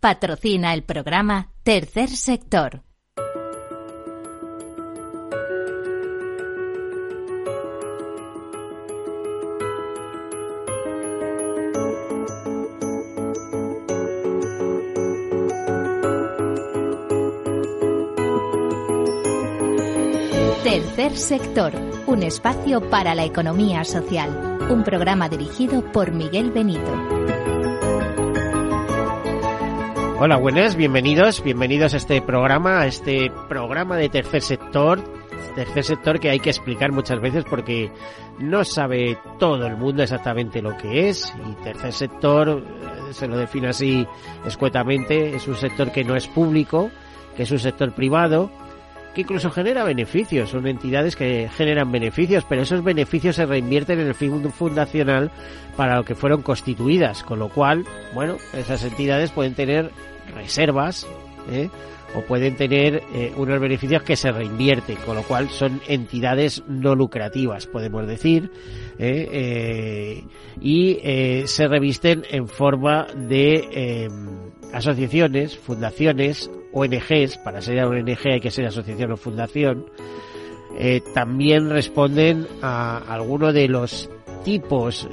patrocina el programa Tercer Sector. Tercer Sector, un espacio para la economía social. Un programa dirigido por Miguel Benito. Hola, buenas, bienvenidos, bienvenidos a este programa, a este programa de tercer sector, tercer sector que hay que explicar muchas veces porque no sabe todo el mundo exactamente lo que es y tercer sector eh, se lo define así escuetamente, es un sector que no es público, que es un sector privado, que incluso genera beneficios, son entidades que generan beneficios, pero esos beneficios se reinvierten en el fondo fundacional para lo que fueron constituidas, con lo cual, bueno, esas entidades pueden tener reservas ¿eh? o pueden tener eh, unos beneficios que se reinvierten, con lo cual son entidades no lucrativas, podemos decir, ¿eh? y se revisten en forma de asociaciones, fundaciones, ONGs, para ser una ONG hay que ser asociación o fundación, también responden a alguno de los tipos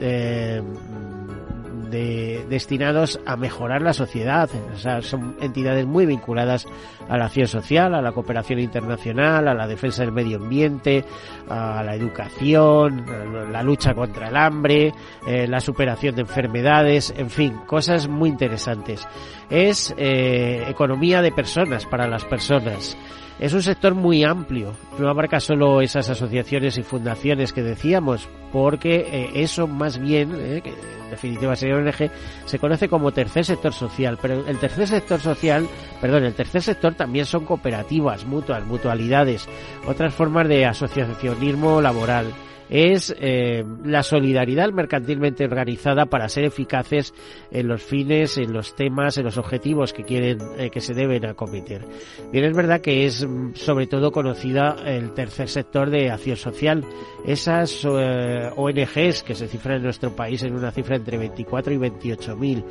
de, destinados a mejorar la sociedad. O sea, son entidades muy vinculadas a la acción social, a la cooperación internacional, a la defensa del medio ambiente, a la educación, la lucha contra el hambre, eh, la superación de enfermedades, en fin, cosas muy interesantes. Es eh, economía de personas para las personas. Es un sector muy amplio, no abarca solo esas asociaciones y fundaciones que decíamos, porque eh, eso más bien, eh, que en definitiva sería ONG, se conoce como tercer sector social, pero el tercer sector social, perdón, el tercer sector también son cooperativas, mutuas, mutualidades, otras formas de asociacionismo laboral es eh, la solidaridad mercantilmente organizada para ser eficaces en los fines, en los temas, en los objetivos que quieren, eh, que se deben acometer. Bien, es verdad que es mm, sobre todo conocida el tercer sector de acción social. Esas eh, ONGs que se cifran en nuestro país en una cifra entre 24 y 28 mil.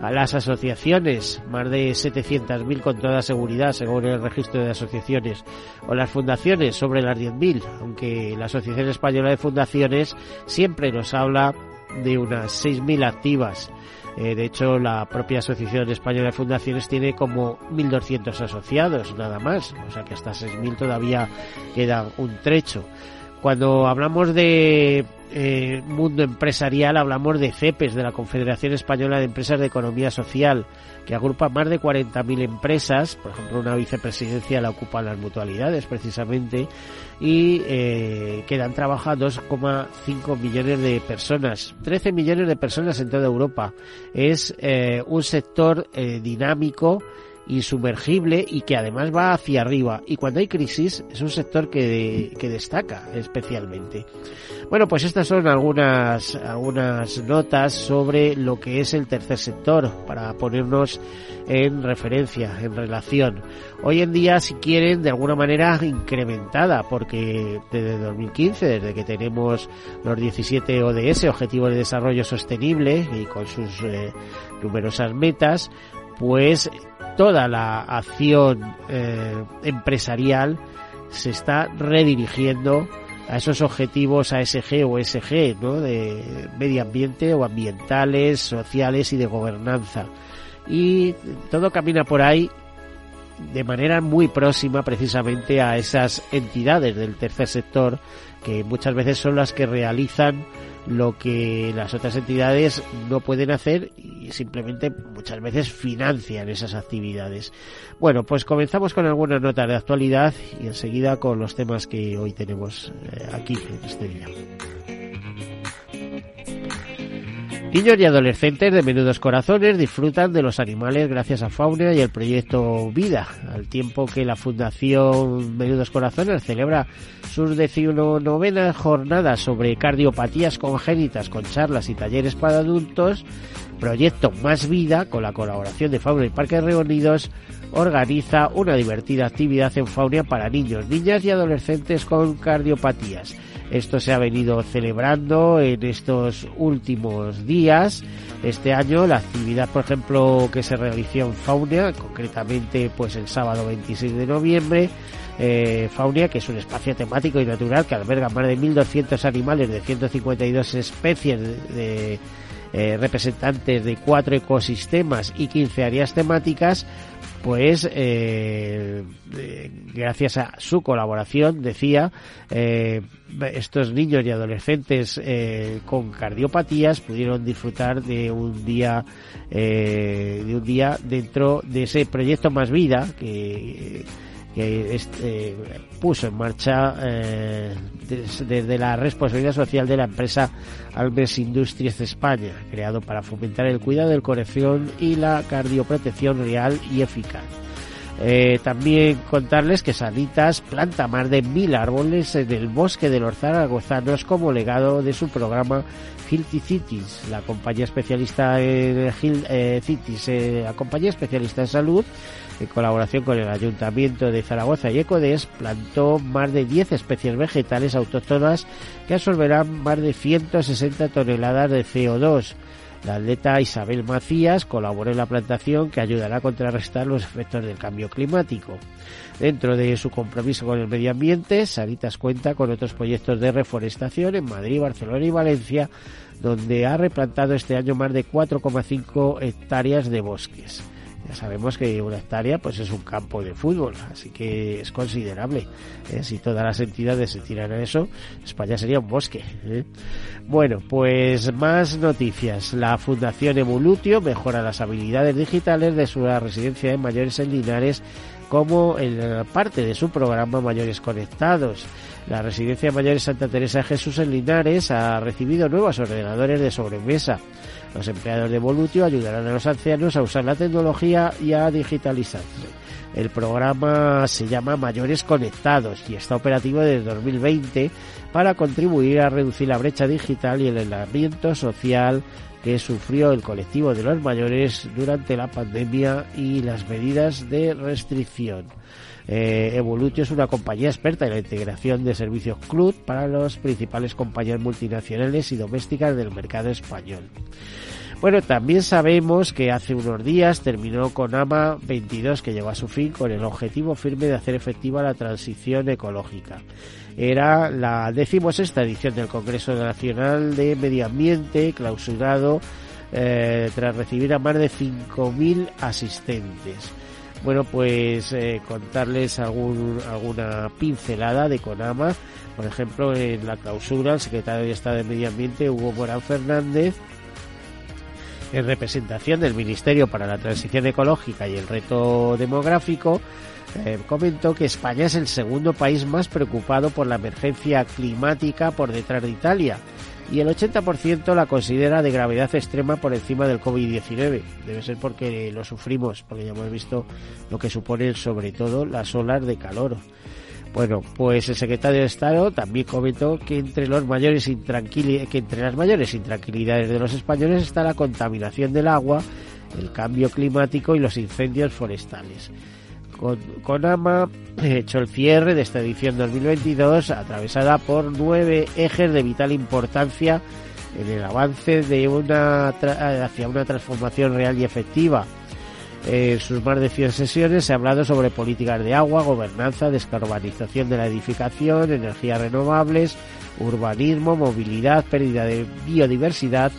A las asociaciones, más de 700.000 con toda seguridad, según el registro de asociaciones. O las fundaciones, sobre las 10.000, aunque la Asociación Española de fundaciones siempre nos habla de unas 6.000 activas. Eh, de hecho, la propia Asociación Española de Fundaciones tiene como 1.200 asociados, nada más. O sea que hasta 6.000 todavía queda un trecho. Cuando hablamos de eh, mundo empresarial, hablamos de CEPES, de la Confederación Española de Empresas de Economía Social, que agrupa más de 40.000 empresas, por ejemplo, una vicepresidencia la ocupan las mutualidades precisamente, y eh, que dan trabajo a 2,5 millones de personas, 13 millones de personas en toda Europa. Es eh, un sector eh, dinámico insumergible y que además va hacia arriba. Y cuando hay crisis es un sector que, que destaca especialmente. Bueno, pues estas son algunas, algunas notas sobre lo que es el tercer sector para ponernos en referencia, en relación. Hoy en día, si quieren, de alguna manera incrementada, porque desde 2015, desde que tenemos los 17 ODS, Objetivos de Desarrollo Sostenible, y con sus eh, numerosas metas, pues toda la acción eh, empresarial se está redirigiendo a esos objetivos ASG o SG, ¿no? De medio ambiente o ambientales, sociales y de gobernanza. Y todo camina por ahí de manera muy próxima precisamente a esas entidades del tercer sector que muchas veces son las que realizan lo que las otras entidades no pueden hacer y simplemente muchas veces financian esas actividades. Bueno, pues comenzamos con algunas notas de actualidad y enseguida con los temas que hoy tenemos eh, aquí en este día. Niños y adolescentes de menudos corazones disfrutan de los animales gracias a Fauna y el proyecto Vida, al tiempo que la Fundación Menudos Corazones celebra sus decimonovenas jornadas sobre cardiopatías congénitas con charlas y talleres para adultos. Proyecto Más Vida, con la colaboración de Fauna y Parques Reunidos, organiza una divertida actividad en Fauna para niños, niñas y adolescentes con cardiopatías Esto se ha venido celebrando en estos últimos días. Este año la actividad, por ejemplo, que se realizó en Faunia, concretamente pues el sábado 26 de noviembre, eh, Faunia, que es un espacio temático y natural que alberga más de 1.200 animales de 152 especies de, eh, representantes de cuatro ecosistemas y 15 áreas temáticas, pues eh, gracias a su colaboración, decía, eh, estos niños y adolescentes eh, con cardiopatías pudieron disfrutar de un día de un día dentro de ese proyecto Más Vida que que este, puso en marcha eh, desde, la responsabilidad social de la empresa Alves Industries de España, creado para fomentar el cuidado del corazón y la cardioprotección real y eficaz. Eh, también contarles que Sanitas planta más de mil árboles en el bosque de los zaragozanos como legado de su programa Hilti Cities, la compañía especialista en Hill, eh, Cities, eh, la compañía especialista en salud en colaboración con el Ayuntamiento de Zaragoza y Ecodes, plantó más de 10 especies vegetales autóctonas que absorberán más de 160 toneladas de CO2. La atleta Isabel Macías colaboró en la plantación que ayudará a contrarrestar los efectos del cambio climático. Dentro de su compromiso con el medio ambiente, Sanitas cuenta con otros proyectos de reforestación en Madrid, Barcelona y Valencia, donde ha replantado este año más de 4,5 hectáreas de bosques. Sabemos que una hectárea pues es un campo de fútbol, así que es considerable. ¿eh? Si todas las entidades se tiran a eso, España sería un bosque. ¿eh? Bueno, pues más noticias. La Fundación Evolutio mejora las habilidades digitales de su residencia de mayores en Linares como en parte de su programa Mayores Conectados. La Residencia de Mayores Santa Teresa de Jesús en Linares ha recibido nuevos ordenadores de sobremesa. Los empleados de Volutio ayudarán a los ancianos a usar la tecnología y a digitalizarse. El programa se llama Mayores Conectados y está operativo desde 2020 para contribuir a reducir la brecha digital y el aislamiento social que sufrió el colectivo de los mayores durante la pandemia y las medidas de restricción. Eh, Evolutio es una compañía experta en la integración de servicios CLUD para las principales compañías multinacionales y domésticas del mercado español. Bueno, también sabemos que hace unos días terminó con AMA 22 que llegó a su fin con el objetivo firme de hacer efectiva la transición ecológica. Era la decimosexta edición del Congreso Nacional de Medio Ambiente clausurado eh, tras recibir a más de 5.000 asistentes. Bueno, pues eh, contarles algún, alguna pincelada de CONAMA. Por ejemplo, en la clausura, el secretario de Estado de Medio Ambiente, Hugo Morán Fernández, en representación del Ministerio para la Transición Ecológica y el Reto Demográfico, eh, comentó que España es el segundo país más preocupado por la emergencia climática por detrás de Italia y el 80% la considera de gravedad extrema por encima del COVID-19. Debe ser porque lo sufrimos, porque ya hemos visto lo que suponen sobre todo las olas de calor. Bueno, pues el secretario de Estado también comentó que entre los mayores que las mayores intranquilidades de los españoles está la contaminación del agua, el cambio climático y los incendios forestales. Con, Conama ha hecho el cierre de esta edición 2022 atravesada por nueve ejes de vital importancia en el avance de una hacia una transformación real y efectiva en sus más de 100 sesiones se ha hablado sobre políticas de agua, gobernanza, descarbonización de la edificación, energías renovables, urbanismo, movilidad, pérdida de biodiversidad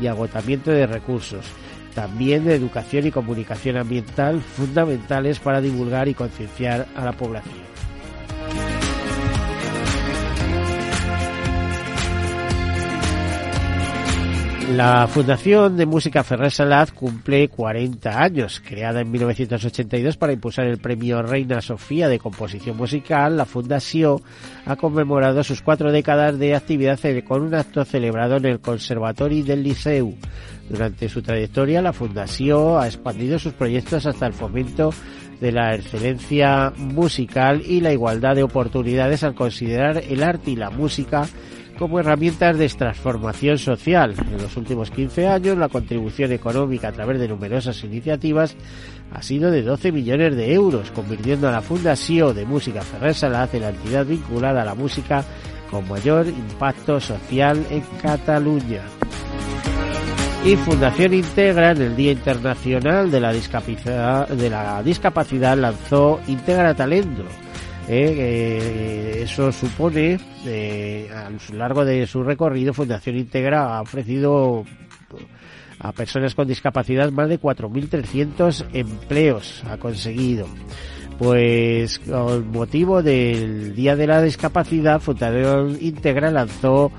y agotamiento de recursos. También de educación y comunicación ambiental fundamentales para divulgar y concienciar a la población. La Fundación de Música Ferrer Salat cumple 40 años. Creada en 1982 para impulsar el premio Reina Sofía de composición musical, la Fundación ha conmemorado sus cuatro décadas de actividad con un acto celebrado en el Conservatorio del Liceu. Durante su trayectoria, la Fundación ha expandido sus proyectos hasta el fomento de la excelencia musical y la igualdad de oportunidades al considerar el arte y la música como herramientas de transformación social. En los últimos 15 años, la contribución económica a través de numerosas iniciativas ha sido de 12 millones de euros, convirtiendo a la Fundación de Música Ferrer Salaz en la entidad vinculada a la música con mayor impacto social en Cataluña. Y Fundación Integra, en el Día Internacional de la Discapacidad, lanzó Integra Talento. Eh, eso supone, eh, a lo largo de su recorrido, Fundación Integra ha ofrecido a personas con discapacidad más de 4.300 empleos ha conseguido. Pues con motivo del Día de la Discapacidad, Fundación Integra lanzó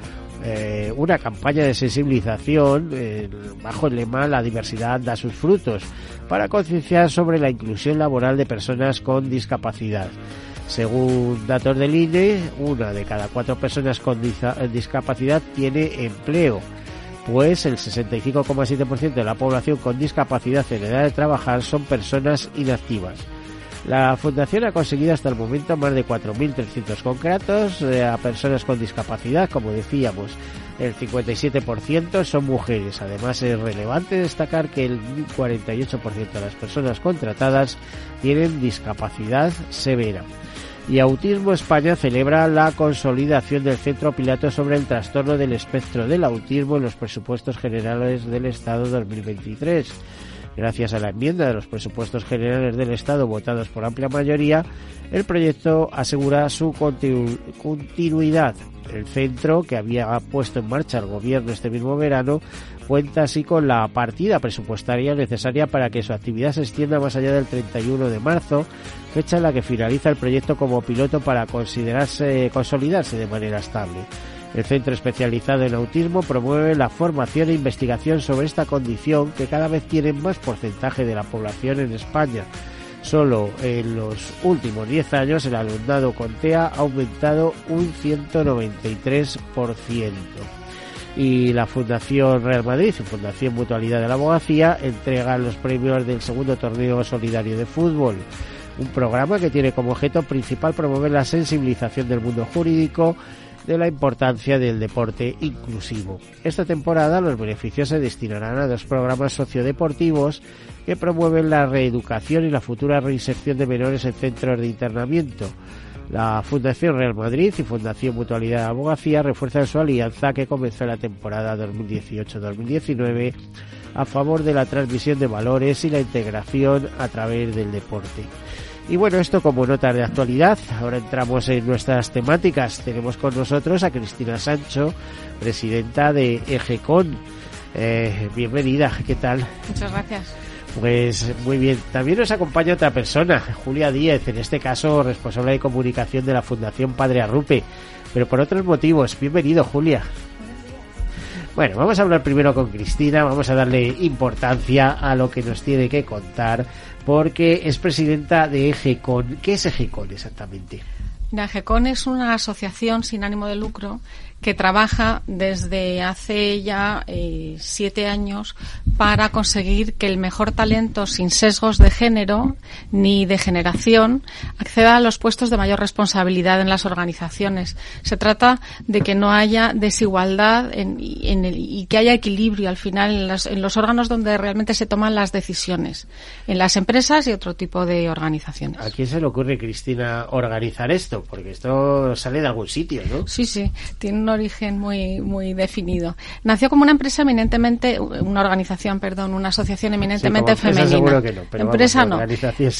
eh, una campaña de sensibilización eh, bajo el lema La diversidad da sus frutos para concienciar sobre la inclusión laboral de personas con discapacidad. Según datos del INE, una de cada cuatro personas con discapacidad tiene empleo, pues el 65,7% de la población con discapacidad en edad de trabajar son personas inactivas. La Fundación ha conseguido hasta el momento más de 4.300 contratos eh, a personas con discapacidad, como decíamos. El 57% son mujeres. Además, es relevante destacar que el 48% de las personas contratadas tienen discapacidad severa. Y Autismo España celebra la consolidación del Centro Pilato sobre el trastorno del espectro del autismo en los presupuestos generales del Estado 2023. Gracias a la enmienda de los presupuestos generales del Estado votados por amplia mayoría, el proyecto asegura su continuidad. El centro, que había puesto en marcha el gobierno este mismo verano, cuenta así con la partida presupuestaria necesaria para que su actividad se extienda más allá del 31 de marzo, fecha en la que finaliza el proyecto como piloto para considerarse consolidarse de manera estable. El Centro Especializado en Autismo promueve la formación e investigación sobre esta condición que cada vez tiene más porcentaje de la población en España. Solo en los últimos 10 años el alumnado con TEA ha aumentado un 193%. Y la Fundación Real Madrid y Fundación Mutualidad de la Abogacía entregan los premios del segundo torneo solidario de fútbol un programa que tiene como objeto principal promover la sensibilización del mundo jurídico de la importancia del deporte inclusivo. Esta temporada los beneficios se destinarán a dos programas sociodeportivos que promueven la reeducación y la futura reinserción de menores en centros de internamiento. La Fundación Real Madrid y Fundación Mutualidad de Abogacía refuerzan su alianza que comenzó la temporada 2018-2019 a favor de la transmisión de valores y la integración a través del deporte. Y bueno, esto como nota de actualidad. Ahora entramos en nuestras temáticas. Tenemos con nosotros a Cristina Sancho, presidenta de EGECON. Eh, bienvenida, ¿qué tal? Muchas gracias. Pues muy bien. También nos acompaña otra persona, Julia Díez, en este caso responsable de comunicación de la Fundación Padre Arrupe, pero por otros motivos. Bienvenido, Julia. Bueno, vamos a hablar primero con Cristina, vamos a darle importancia a lo que nos tiene que contar, porque es presidenta de EGECON. ¿Qué es EGECON exactamente? La EGECON es una asociación sin ánimo de lucro que trabaja desde hace ya eh, siete años para conseguir que el mejor talento sin sesgos de género ni de generación acceda a los puestos de mayor responsabilidad en las organizaciones. Se trata de que no haya desigualdad en, el, y que haya equilibrio al final en los, en los órganos donde realmente se toman las decisiones, en las empresas y otro tipo de organizaciones. ¿A quién se le ocurre, Cristina, organizar esto? Porque esto sale de algún sitio, ¿no? Sí, sí. Tiene origen muy, muy definido. Nació como una empresa eminentemente, una organización, perdón, una asociación eminentemente femenina. pero empresa no.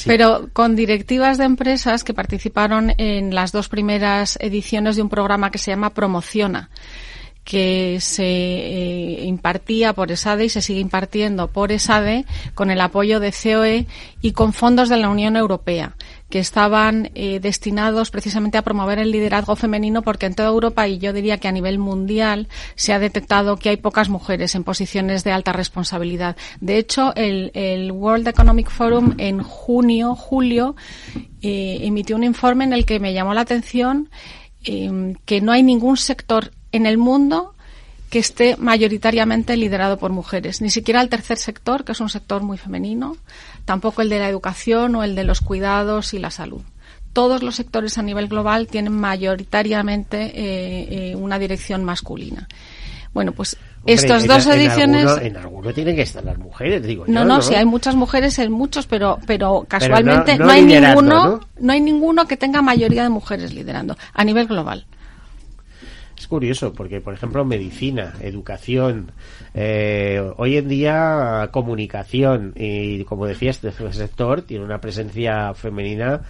Pero con directivas de empresas que participaron en las dos primeras ediciones de un programa que se llama Promociona que se eh, impartía por ESADE y se sigue impartiendo por ESADE con el apoyo de COE y con fondos de la Unión Europea que estaban eh, destinados precisamente a promover el liderazgo femenino porque en toda Europa y yo diría que a nivel mundial se ha detectado que hay pocas mujeres en posiciones de alta responsabilidad. De hecho, el, World Economic Forum en junio, julio, eh, emitió un informe en el que me llamó la atención eh, que no hay ningún sector en el mundo que esté mayoritariamente liderado por mujeres. Ni siquiera el tercer sector, que es un sector muy femenino, tampoco el de la educación o el de los cuidados y la salud. Todos los sectores a nivel global tienen mayoritariamente eh, eh, una dirección masculina. Bueno, pues estas dos ediciones. En alguno, tienen que estar las mujeres, digo. No, no, sí, hay muchas mujeres en muchos, pero, pero casualmente no, hay ninguno, ¿no? hay ninguno que tenga mayoría de mujeres liderando a nivel global. Es curioso porque, por ejemplo, medicina, educación, eh, hoy en día comunicación y, como decías, este sector tiene una presencia femenina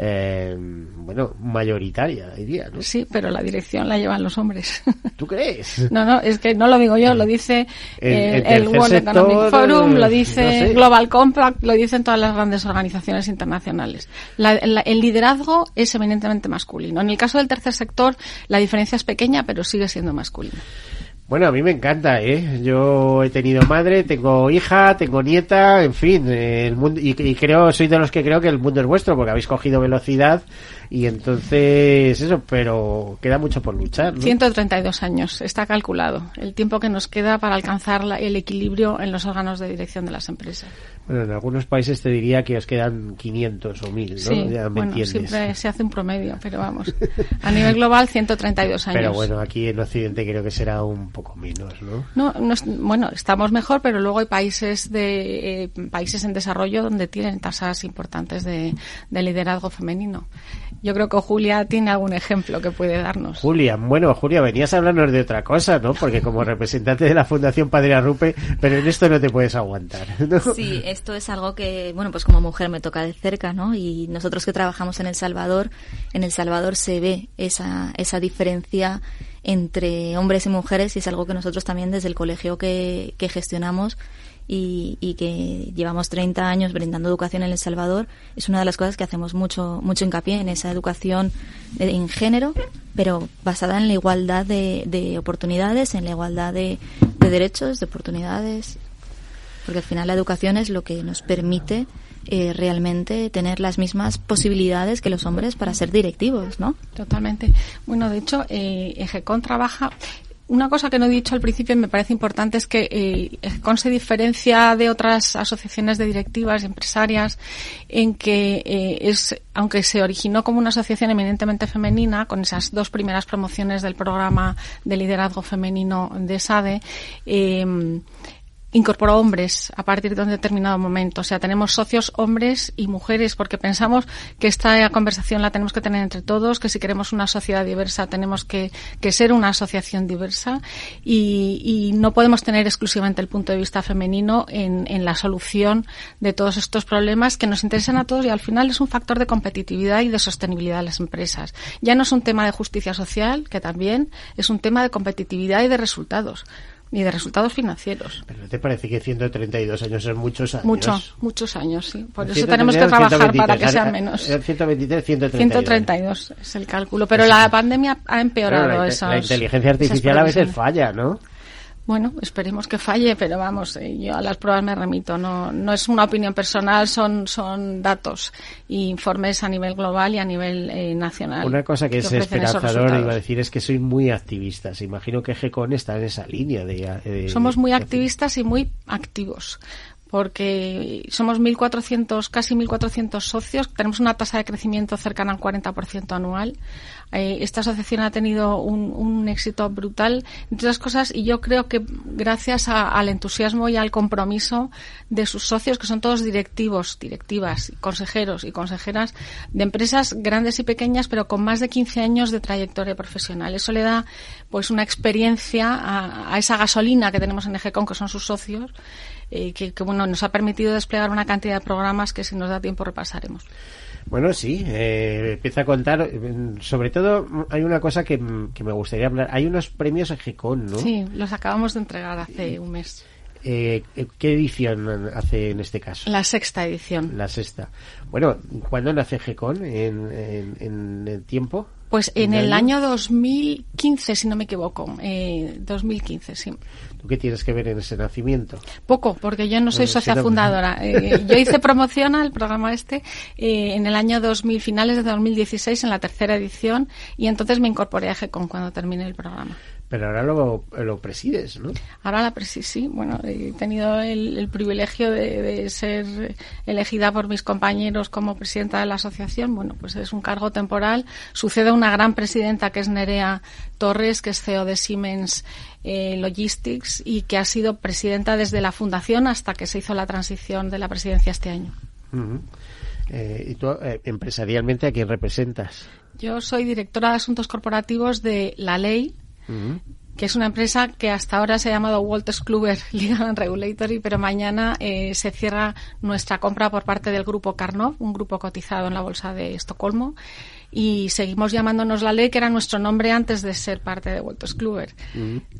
eh, bueno, mayoritaria, diría, ¿no? Sí, pero la dirección la llevan los hombres. ¿Tú crees? No, no, es que no lo digo yo, lo dice el, World Economic Forum, lo dice Global Compact, lo dicen todas las grandes organizaciones internacionales. el liderazgo es eminentemente masculino. En el caso del tercer sector, la diferencia es pequeña, pero sigue siendo masculino. Bueno, a mí me encanta, ¿eh? Yo he tenido madre, tengo hija, tengo nieta, en fin, el mundo, y, y, creo, soy de los que creo que el mundo es vuestro, porque habéis cogido velocidad y entonces eso, pero queda mucho por luchar. ¿no? 132 años, está calculado, el tiempo que nos queda para alcanzar el equilibrio en los órganos de dirección de las empresas. Bueno, en algunos países te diría que os quedan 500 o 1000, ¿no? Sí, bueno, siempre se hace un promedio, pero vamos, a nivel global 132 años. Pero bueno, aquí en Occidente creo que será un poco menos, ¿no? No, no bueno, estamos mejor, pero luego hay países de eh, países en desarrollo donde tienen tasas importantes de, de liderazgo femenino. Yo creo que Julia tiene algún ejemplo que puede darnos. Julia, bueno, Julia, venías a hablarnos de otra cosa, ¿no? Porque como representante de la Fundación Padre Arrupe, pero en esto no te puedes aguantar, ¿no? Sí, esto es algo que, bueno, pues como mujer me toca de cerca, ¿no? Y nosotros que trabajamos en El Salvador, en El Salvador se ve esa, esa diferencia entre hombres y mujeres y es algo que nosotros también desde el colegio que, que gestionamos y, que llevamos 30 años brindando educación en El Salvador, es una de las cosas que hacemos mucho, mucho hincapié en esa educación en género, pero basada en la igualdad de, oportunidades, en la igualdad de, derechos, de oportunidades, porque al final la educación es lo que nos permite eh, realmente tener las mismas posibilidades que los hombres para ser directivos, ¿no? Totalmente. Bueno, de hecho, eh, EGECON trabaja una cosa que no he dicho al principio y me parece importante es que eh, CON se diferencia de otras asociaciones de directivas y empresarias en que eh, es, aunque se originó como una asociación eminentemente femenina, con esas dos primeras promociones del programa de liderazgo femenino de SADE, eh, incorporó hombres a partir de un determinado momento. O sea, tenemos socios hombres y mujeres porque pensamos que esta conversación la tenemos que tener entre todos, que si queremos una sociedad diversa tenemos que, que ser una asociación diversa y, no podemos tener exclusivamente el punto de vista femenino en, en la solución de todos estos problemas que nos interesan a todos y al final es un factor de competitividad y de sostenibilidad de las empresas. Ya no es un tema de justicia social, que también es un tema de competitividad y de resultados ni de resultados financieros. ¿Pero te parece que 132 años son muchos años? Muchos, muchos años, sí. Por eso tenemos que trabajar para que sean menos. 123, 132. 132 es el cálculo. Pero la pandemia ha empeorado eso. La inteligencia artificial a veces falla, ¿no? Bueno, esperemos que falle, pero vamos, eh, yo a las pruebas me remito. No, no es una opinión personal, son, son datos e informes a nivel global y a nivel eh, nacional. Una cosa que, es esperanzador, iba a decir, es que soy muy activistas. Imagino que GECON está en esa línea de... Somos muy activistas y muy activos porque somos 1.400, casi 1.400 socios, tenemos una tasa de crecimiento cercana al 40% anual. Eh, esta asociación ha tenido un, éxito brutal, entre otras cosas, y yo creo que gracias al entusiasmo y al compromiso de sus socios, que son todos directivos, directivas, consejeros y consejeras de empresas grandes y pequeñas, pero con más de 15 años de trayectoria profesional. Eso le da pues una experiencia a, a esa gasolina que tenemos en EGECON, que son sus socios, eh, que, bueno, nos ha permitido desplegar una cantidad de programas que si nos da tiempo repasaremos. Bueno, sí, eh, empieza a contar. Sobre todo, hay una cosa que, me gustaría hablar. Hay unos premios GECON, ¿no? Sí, los acabamos de entregar hace un mes. Eh, ¿Qué edición hace en este caso? La sexta edición. La sexta. Bueno, ¿cuándo nace GECON? ¿En, en, el tiempo? Pues en, el año? 2015, si no me equivoco. Eh, 2015, sí. ¿Tú qué tienes que ver en ese nacimiento? Poco, porque yo no soy socia fundadora. Eh, yo hice promoción al programa este eh, en el año 2000, finales de 2016, en la tercera edición, y entonces me incorporé a GECON cuando terminé el programa. Pero ahora lo, lo presides, ¿no? Ahora la presido, sí. Bueno, he tenido el, privilegio de, ser elegida por mis compañeros como presidenta de la asociación. Bueno, pues es un cargo temporal. Sucede una gran presidenta que es Nerea Torres, que es CEO de Siemens eh, Logistics y que ha sido presidenta desde la fundación hasta que se hizo la transición de la presidencia este año. Eh, ¿Y tú, eh, empresarialmente, a quién representas? Yo soy directora de Asuntos Corporativos de La Ley, que es una empresa que hasta ahora se ha llamado Walters Kluwer Legal and Regulatory, pero mañana eh, se cierra nuestra compra por parte del grupo Carnov, un grupo cotizado en la bolsa de Estocolmo, y seguimos llamándonos la ley, que era nuestro nombre antes de ser parte de Walters Kluwer.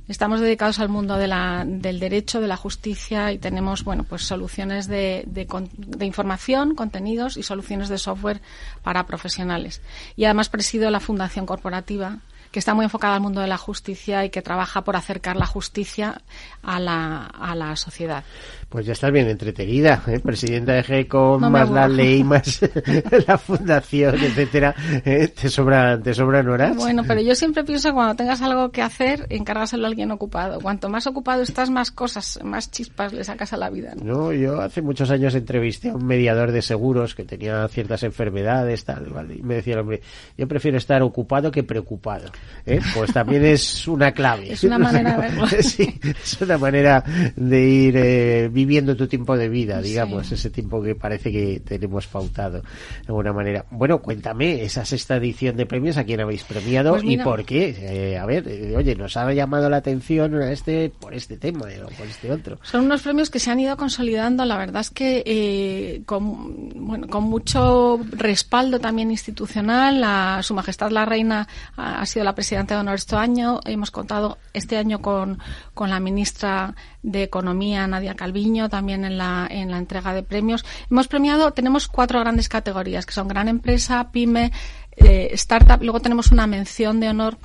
Estamos dedicados al mundo de la, del derecho, de la justicia y tenemos, bueno, pues soluciones de, de, de información, contenidos y soluciones de software para profesionales. Y además presido la Fundación Corporativa, que está muy enfocada al mundo de la justicia y que trabaja por acercar la justicia a la, a la sociedad. Pues ya estás bien entretenida, ¿eh? presidenta de GECO, más la ley, más la fundación, etcétera. ¿eh? ¿Te, sobran, ¿Te sobran horas? Bueno, pero yo siempre pienso que cuando tengas algo que hacer, encárgaselo a alguien ocupado. Cuanto más ocupado estás, más cosas, más chispas le sacas a la vida. No, no yo hace muchos años entrevisté a un mediador de seguros que tenía ciertas enfermedades, tal, y me decía el hombre, yo prefiero estar ocupado que preocupado. ¿eh? Pues también es una clave. es una manera de verlo. sí, es una manera de ir eh, viviendo tu tiempo de vida, digamos, sí. ese tiempo que parece que tenemos pautado de alguna manera. Bueno, cuéntame, esa sexta edición de premios, ¿a quién habéis premiado pues y por qué? Eh, a ver, eh, oye, nos ha llamado la atención este por este tema o por este otro. Son unos premios que se han ido consolidando, la verdad es que eh, con, bueno, con mucho respaldo también institucional, la, Su Majestad la Reina ha, ha sido la presidenta de honor este año, hemos contado este año con, con la ministra de Economía, Nadia Calviño, también en la, en la entrega de premios. Hemos premiado, tenemos cuatro grandes categorías, que son gran empresa, pyme, eh, startup, luego tenemos una mención de honor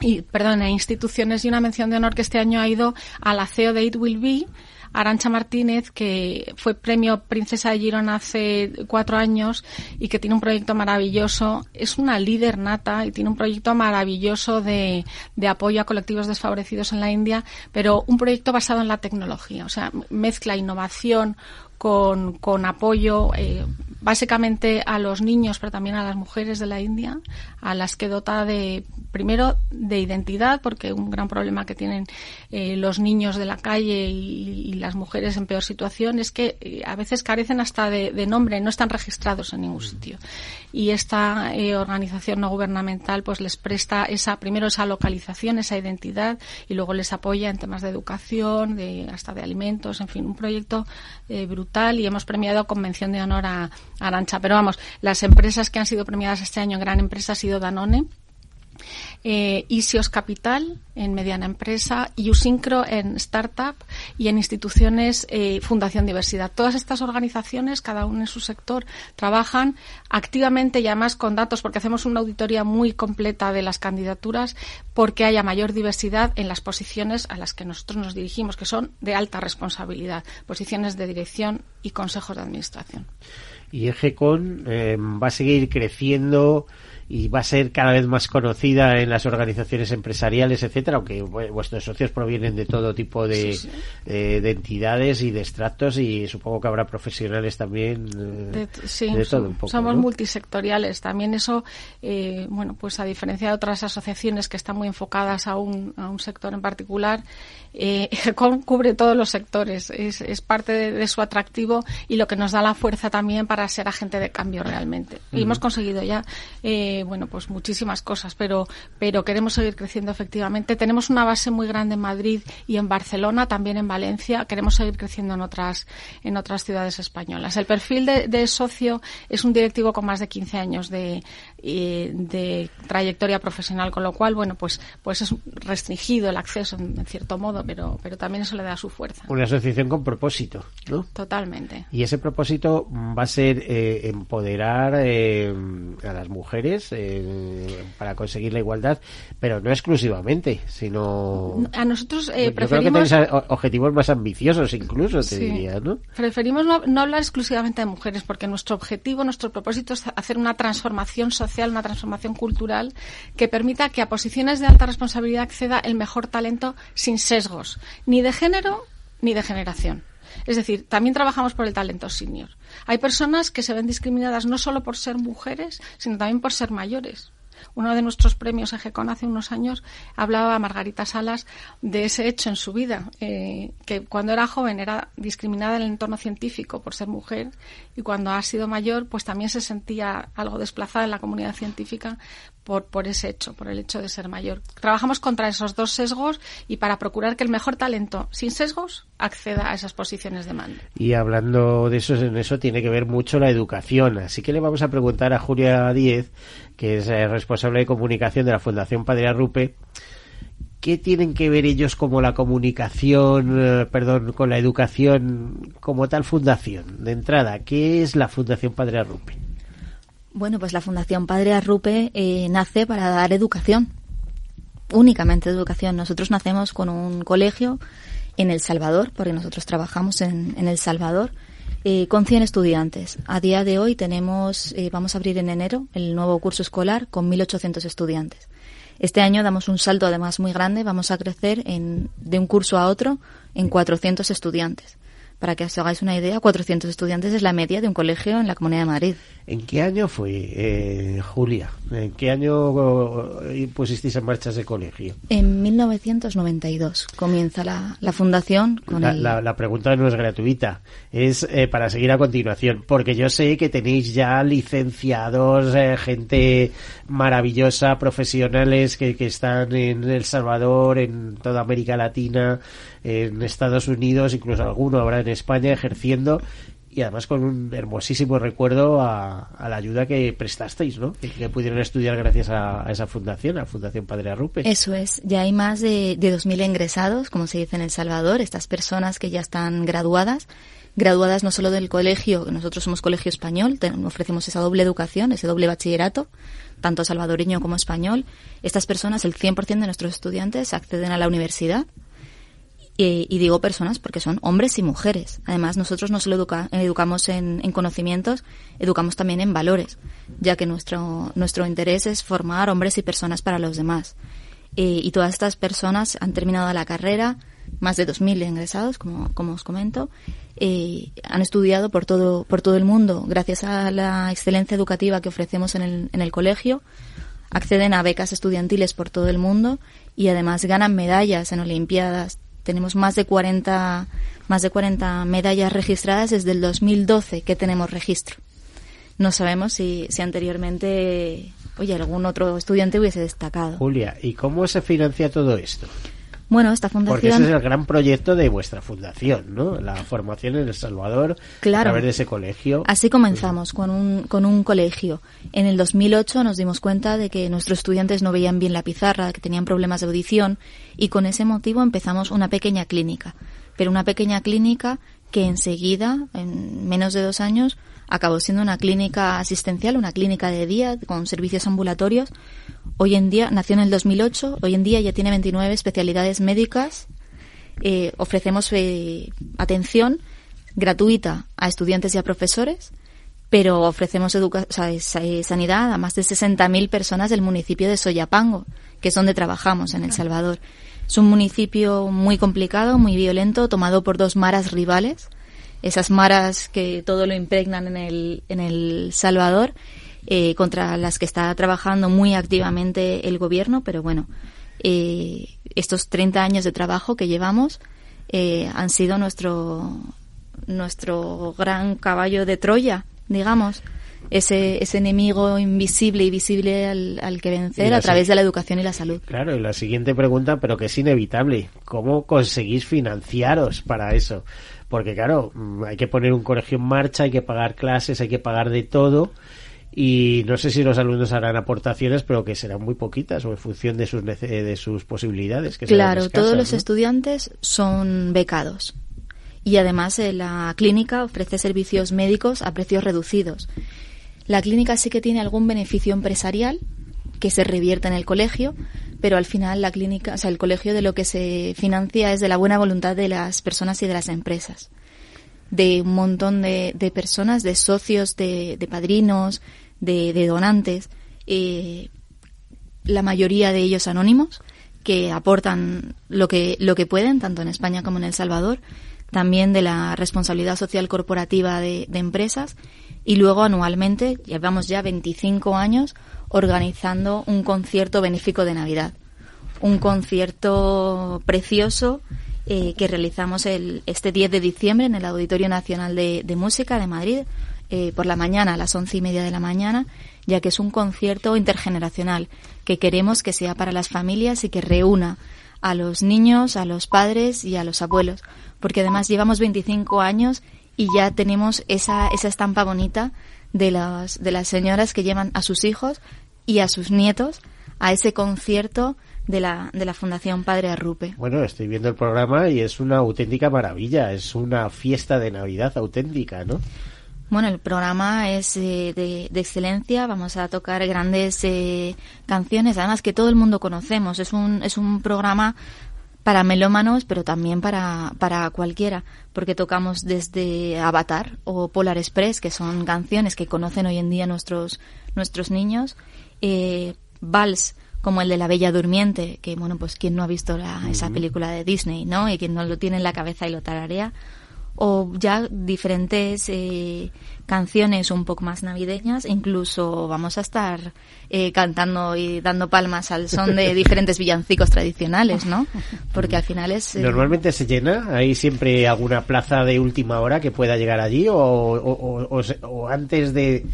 y, perdón, a instituciones y una mención de honor que este año ha ido a la CEO de It Will Be, Arancha Martínez, que fue premio Princesa de Girona hace cuatro años y que tiene un proyecto maravilloso. Es una líder nata y tiene un proyecto maravilloso de, de apoyo a colectivos desfavorecidos en la India, pero un proyecto basado en la tecnología. O sea, mezcla innovación con, con apoyo eh, básicamente a los niños, pero también a las mujeres de la India, a las que dota de, primero, de identidad, porque un gran problema que tienen eh, los niños de la calle y, y, las mujeres en peor situación es que eh, a veces carecen hasta de, de, nombre, no están registrados en ningún sitio. Y esta eh, organización no gubernamental pues les presta esa, primero esa localización, esa identidad, y luego les apoya en temas de educación, de, hasta de alimentos, en fin, un proyecto eh, brutal y hemos premiado con mención de honor a, Arancha. Pero vamos, las empresas que han sido premiadas este año, gran empresa ha sido Danone, eh, Isios Capital en mediana empresa, Usincro en startup y en instituciones eh, Fundación Diversidad. Todas estas organizaciones, cada uno en su sector, trabajan activamente y además con datos, porque hacemos una auditoría muy completa de las candidaturas, porque haya mayor diversidad en las posiciones a las que nosotros nos dirigimos, que son de alta responsabilidad, posiciones de dirección y consejos de administración. Y EGECON eh, va a seguir creciendo y va a ser cada vez más conocida en las organizaciones empresariales, etcétera, aunque vuestros socios provienen de todo tipo de, sí, sí. Eh, de entidades y de extractos y supongo que habrá profesionales también eh, de, sí, de, todo un poco. Somos ¿no? multisectoriales. También eso, eh, bueno, pues a diferencia de otras asociaciones que están muy enfocadas a un, a un sector en particular, eh, cubre todos los sectores. Es, es parte de, de, su atractivo y lo que nos da la fuerza también para ser agente de cambio realmente. Uh -huh. Y hemos conseguido ya eh, bueno, pues muchísimas cosas, pero, pero queremos seguir creciendo efectivamente. Tenemos una base muy grande en Madrid y en Barcelona, también en Valencia. Queremos seguir creciendo en otras, en otras ciudades españolas. El perfil de, de socio es un directivo con más de 15 años de, de trayectoria profesional, con lo cual, bueno, pues, pues es restringido el acceso en, en cierto modo, pero, pero también eso le da su fuerza. Una asociación con propósito, ¿no? Totalmente. Y ese propósito va a ser eh, empoderar eh, a las mujeres eh, para conseguir la igualdad, pero no exclusivamente, sino... A nosotros preferimos... Creo que tenéis objetivos más ambiciosos incluso, te sí. diría, ¿no? Preferimos no, no, hablar exclusivamente de mujeres, porque nuestro objetivo, nuestro propósito es hacer una transformación social, una transformación cultural que permita que a posiciones de alta responsabilidad acceda el mejor talento sin sesgos, ni de género ni de generación. Es decir, también trabajamos por el talento senior. Hay personas que se ven discriminadas no solo por ser mujeres, sino también por ser mayores. Uno de nuestros premios EGECON hace unos años hablaba Margarita Salas de ese hecho en su vida, eh, que cuando era joven era discriminada en el entorno científico por ser mujer y cuando ha sido mayor pues también se sentía algo desplazada en la comunidad científica por, por ese hecho, por el hecho de ser mayor. Trabajamos contra esos dos sesgos y para procurar que el mejor talento sin sesgos acceda a esas posiciones de mando. Y hablando de eso, en eso tiene que ver mucho la educación. Así que le vamos a preguntar a Julia Díez, que es eh, responsable de comunicación de la Fundación Padre Arrupe, ¿qué tienen que ver ellos como la comunicación, eh, perdón, con la educación como tal fundación? De entrada, ¿qué es la Fundación Padre Arrupe? Bueno, pues la Fundación Padre Arrupe eh, nace para dar educación, únicamente educación. Nosotros nacemos con un colegio en El Salvador, porque nosotros trabajamos en, El Salvador, eh, con 100 estudiantes. A día de hoy tenemos, eh, vamos a abrir en enero el nuevo curso escolar con 1.800 estudiantes. Este año damos un salto además muy grande, vamos a crecer en, de un curso a otro en 400 estudiantes. Para que os hagáis una idea, 400 estudiantes es la media de un colegio en la Comunidad de Madrid. ¿En qué año fue, eh, Julia? ¿En qué año eh, pusisteis en marcha ese colegio? En 1992 comienza la, la fundación. Con la, la, pregunta no es gratuita, es eh, para seguir a continuación, porque yo sé que tenéis ya licenciados, gente maravillosa, profesionales que, que están en El Salvador, en toda América Latina, en Estados Unidos, incluso alguno habrá en España ejerciendo y además con un hermosísimo recuerdo a, la ayuda que prestasteis, ¿no? Que, pudieron estudiar gracias a, esa fundación, a Fundación Padre Arrupe. Eso es, ya hay más de, de 2.000 ingresados, como se dice en El Salvador, estas personas que ya están graduadas, graduadas no solo del colegio, nosotros somos colegio español, ofrecemos esa doble educación, ese doble bachillerato, tanto salvadoreño como español. Estas personas, el 100% de nuestros estudiantes acceden a la universidad, y, digo personas porque son hombres y mujeres. Además, nosotros no solo educamos en, conocimientos, educamos también en valores, ya que nuestro, nuestro interés es formar hombres y personas para los demás. Eh, y todas estas personas han terminado la carrera, más de 2.000 ingresados, como, como os comento, eh, han estudiado por todo, por todo el mundo. Gracias a la excelencia educativa que ofrecemos en el, en el colegio, acceden a becas estudiantiles por todo el mundo y además ganan medallas en Olimpiadas, tenemos más de 40, más de 40 medallas registradas desde el 2012 que tenemos registro. No sabemos si, si anteriormente, oye, algún otro estudiante hubiese destacado. Julia, ¿y cómo se financia todo esto? Bueno, esta fundación. Porque ese es el gran proyecto de vuestra fundación, ¿no? La formación en El Salvador claro. a través de ese colegio. Así comenzamos, con un, con un colegio. En el 2008 nos dimos cuenta de que nuestros estudiantes no veían bien la pizarra, que tenían problemas de audición, y con ese motivo empezamos una pequeña clínica. Pero una pequeña clínica que enseguida, en menos de dos años, acabó siendo una clínica asistencial, una clínica de día con servicios ambulatorios. Hoy en día, nació en el 2008, hoy en día ya tiene 29 especialidades médicas. Eh, ofrecemos eh, atención gratuita a estudiantes y a profesores, pero ofrecemos eh, sanidad a más de 60.000 personas del municipio de Soyapango, que es donde trabajamos en El Salvador. Es un municipio muy complicado, muy violento, tomado por dos maras rivales esas maras que todo lo impregnan en el, en el Salvador, eh, contra las que está trabajando muy activamente el gobierno, pero bueno, eh, estos 30 años de trabajo que llevamos eh, han sido nuestro, nuestro gran caballo de Troya, digamos. Ese, ese enemigo invisible y visible al, al que vencer a través de la educación y la salud. Claro, y la siguiente pregunta, pero que es inevitable, ¿cómo conseguís financiaros para eso? Porque claro, hay que poner un colegio en marcha, hay que pagar clases, hay que pagar de todo y no sé si los alumnos harán aportaciones, pero que serán muy poquitas o en función de sus de sus posibilidades. claro, todos los estudiantes son becados y además eh, la clínica ofrece servicios médicos a precios reducidos. La clínica sí que tiene algún beneficio empresarial que se revierte en el colegio, pero al final la clínica, o sea, el colegio de lo que se financia es de la buena voluntad de las personas y de las empresas, de un montón de, de personas, de socios, de, de padrinos, de, de donantes, eh, la mayoría de ellos anónimos, que aportan lo que, lo que pueden, tanto en España como en El Salvador, también de la responsabilidad social corporativa de, de empresas. Y luego anualmente, llevamos ya 25 años organizando un concierto benéfico de Navidad. Un concierto precioso eh, que realizamos el, este 10 de diciembre en el Auditorio Nacional de, Música de Madrid, eh, por la mañana, a las once y media de la mañana, ya que es un concierto intergeneracional que queremos que sea para las familias y que reúna a los niños, a los padres y a los abuelos, porque además llevamos 25 años y ya tenemos esa, esa estampa bonita de las, de las señoras que llevan a sus hijos y a sus nietos a ese concierto de la, de la Fundación Padre Arrupe. Bueno, estoy viendo el programa y es una auténtica maravilla, es una fiesta de Navidad auténtica, ¿no? Bueno, el programa es eh, de, de, excelencia, vamos a tocar grandes eh, canciones, además que todo el mundo conocemos, es un, es un programa para melómanos, pero también para, para cualquiera, porque tocamos desde Avatar o Polar Express, que son canciones que conocen hoy en día nuestros, nuestros niños, eh, vals como el de la Bella Durmiente, que bueno, pues quien no ha visto la, esa película de Disney, ¿no? Y quien no lo tiene en la cabeza y lo tararea, o ya diferentes eh, canciones un poco más navideñas, incluso vamos a estar eh, cantando y dando palmas al son de diferentes villancicos tradicionales, ¿no? Porque al final es... Eh, ¿Normalmente se llena? ¿Hay siempre alguna plaza de última hora que pueda llegar allí o, o antes de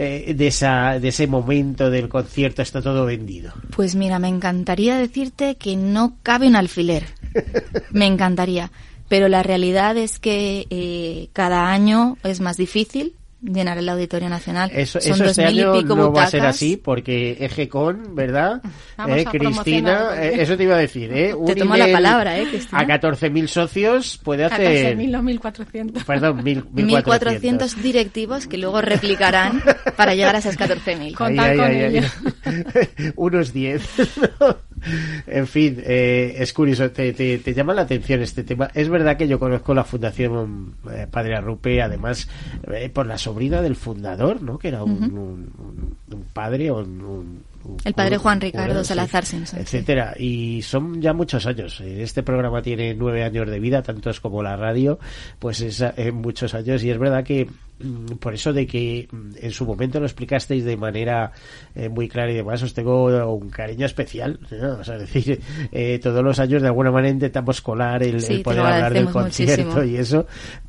eh, de, esa, de ese momento del concierto está todo vendido? Pues mira, me encantaría decirte que no cabe un alfiler. me encantaría. Pero la realidad es que eh, cada año es más difícil llenar el Auditorio Nacional. Eso, Son este año no va a ser así porque Egecon, ¿verdad? Eh, Cristina, eh, eso te iba a decir, ¿eh? te tomo la palabra, ¿eh, Cristina? A 14.000 socios puede hacer... 14.000 o 1.400. Perdón, 1.400. 1.400 directivos que luego replicarán para llegar a esas 14.000. Contar con ellos. Unos 10. en fin, eh, es curioso, te, te, llama la atención este tema. Es verdad que yo conozco la Fundación eh, Padre Arrupe, además, eh, por la sobrina del fundador, ¿no? Que era un, un, padre o un, el padre Juan Ricardo Salazar Simpson. Etcétera. Y son ya muchos años. Este programa tiene nueve años de vida, tantos como la radio, pues es muchos años. Y es verdad que Mm, por eso de que mm, en su momento lo explicasteis de manera eh, muy clara y demás, os tengo un cariño especial. O sea, es decir, eh, todos los años de alguna manera intentamos colar el, poder hablar del concierto y eso,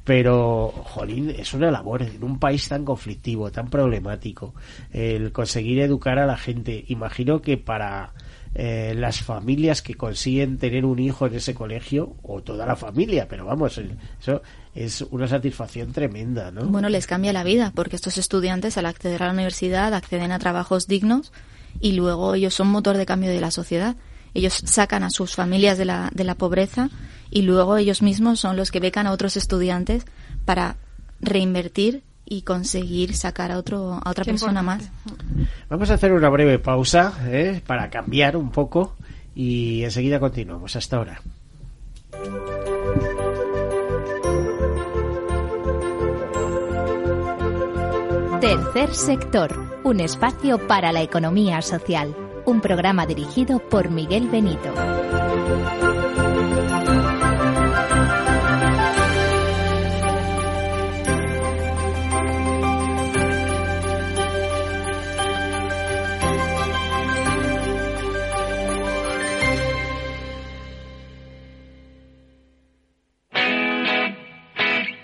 pero, jolín, es una labor en un país tan conflictivo, tan problemático, el conseguir educar a la gente. Imagino que para eh, las familias que consiguen tener un hijo en ese colegio o toda la familia, pero vamos, eso es una satisfacción tremenda, ¿no? Bueno, les cambia la vida porque estos estudiantes al acceder a la universidad acceden a trabajos dignos y luego ellos son motor de cambio de la sociedad. Ellos sacan a sus familias de la, de la pobreza y luego ellos mismos son los que becan a otros estudiantes para reinvertir y conseguir sacar a, otro, a otra persona más. Vamos a hacer una breve pausa ¿eh? para cambiar un poco y enseguida continuamos. Hasta ahora. Tercer sector, un espacio para la economía social. Un programa dirigido por Miguel Benito.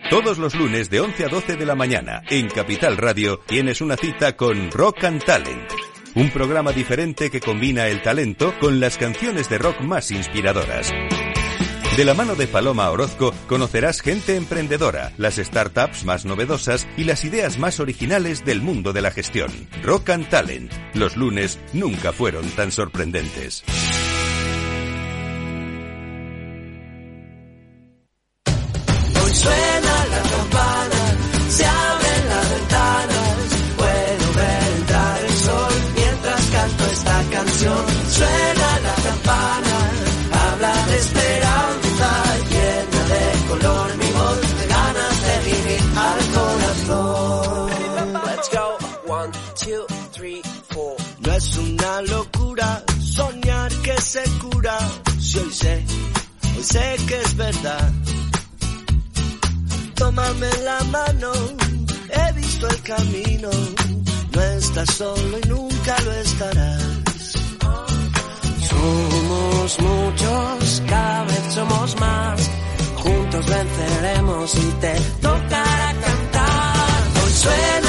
Todos los lunes de 11 a 12 de la mañana en Capital Radio tienes una cita con Rock and Talent. Un programa diferente que combina el talento con las canciones de rock más inspiradoras. De la mano de Paloma Orozco conocerás gente emprendedora, las startups más novedosas y las ideas más originales del mundo de la gestión. Rock and Talent. Los lunes nunca fueron tan sorprendentes. Camino, no estás solo y nunca lo estarás. Somos muchos, cada vez somos más. Juntos venceremos y te tocará cantar. Hoy suena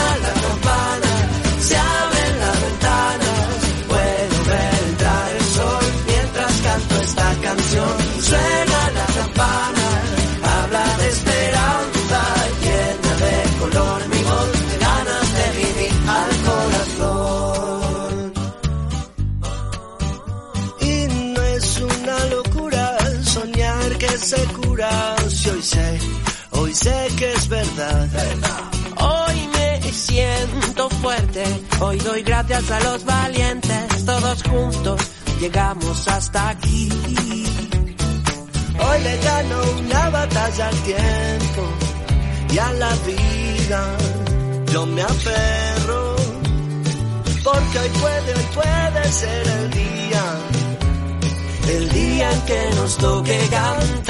es verdad. Hoy me siento fuerte, hoy doy gracias a los valientes, todos juntos llegamos hasta aquí. Hoy le gano una batalla al tiempo y a la vida. Yo me aferro porque hoy puede, hoy puede ser el día. El día en que nos toque cantar.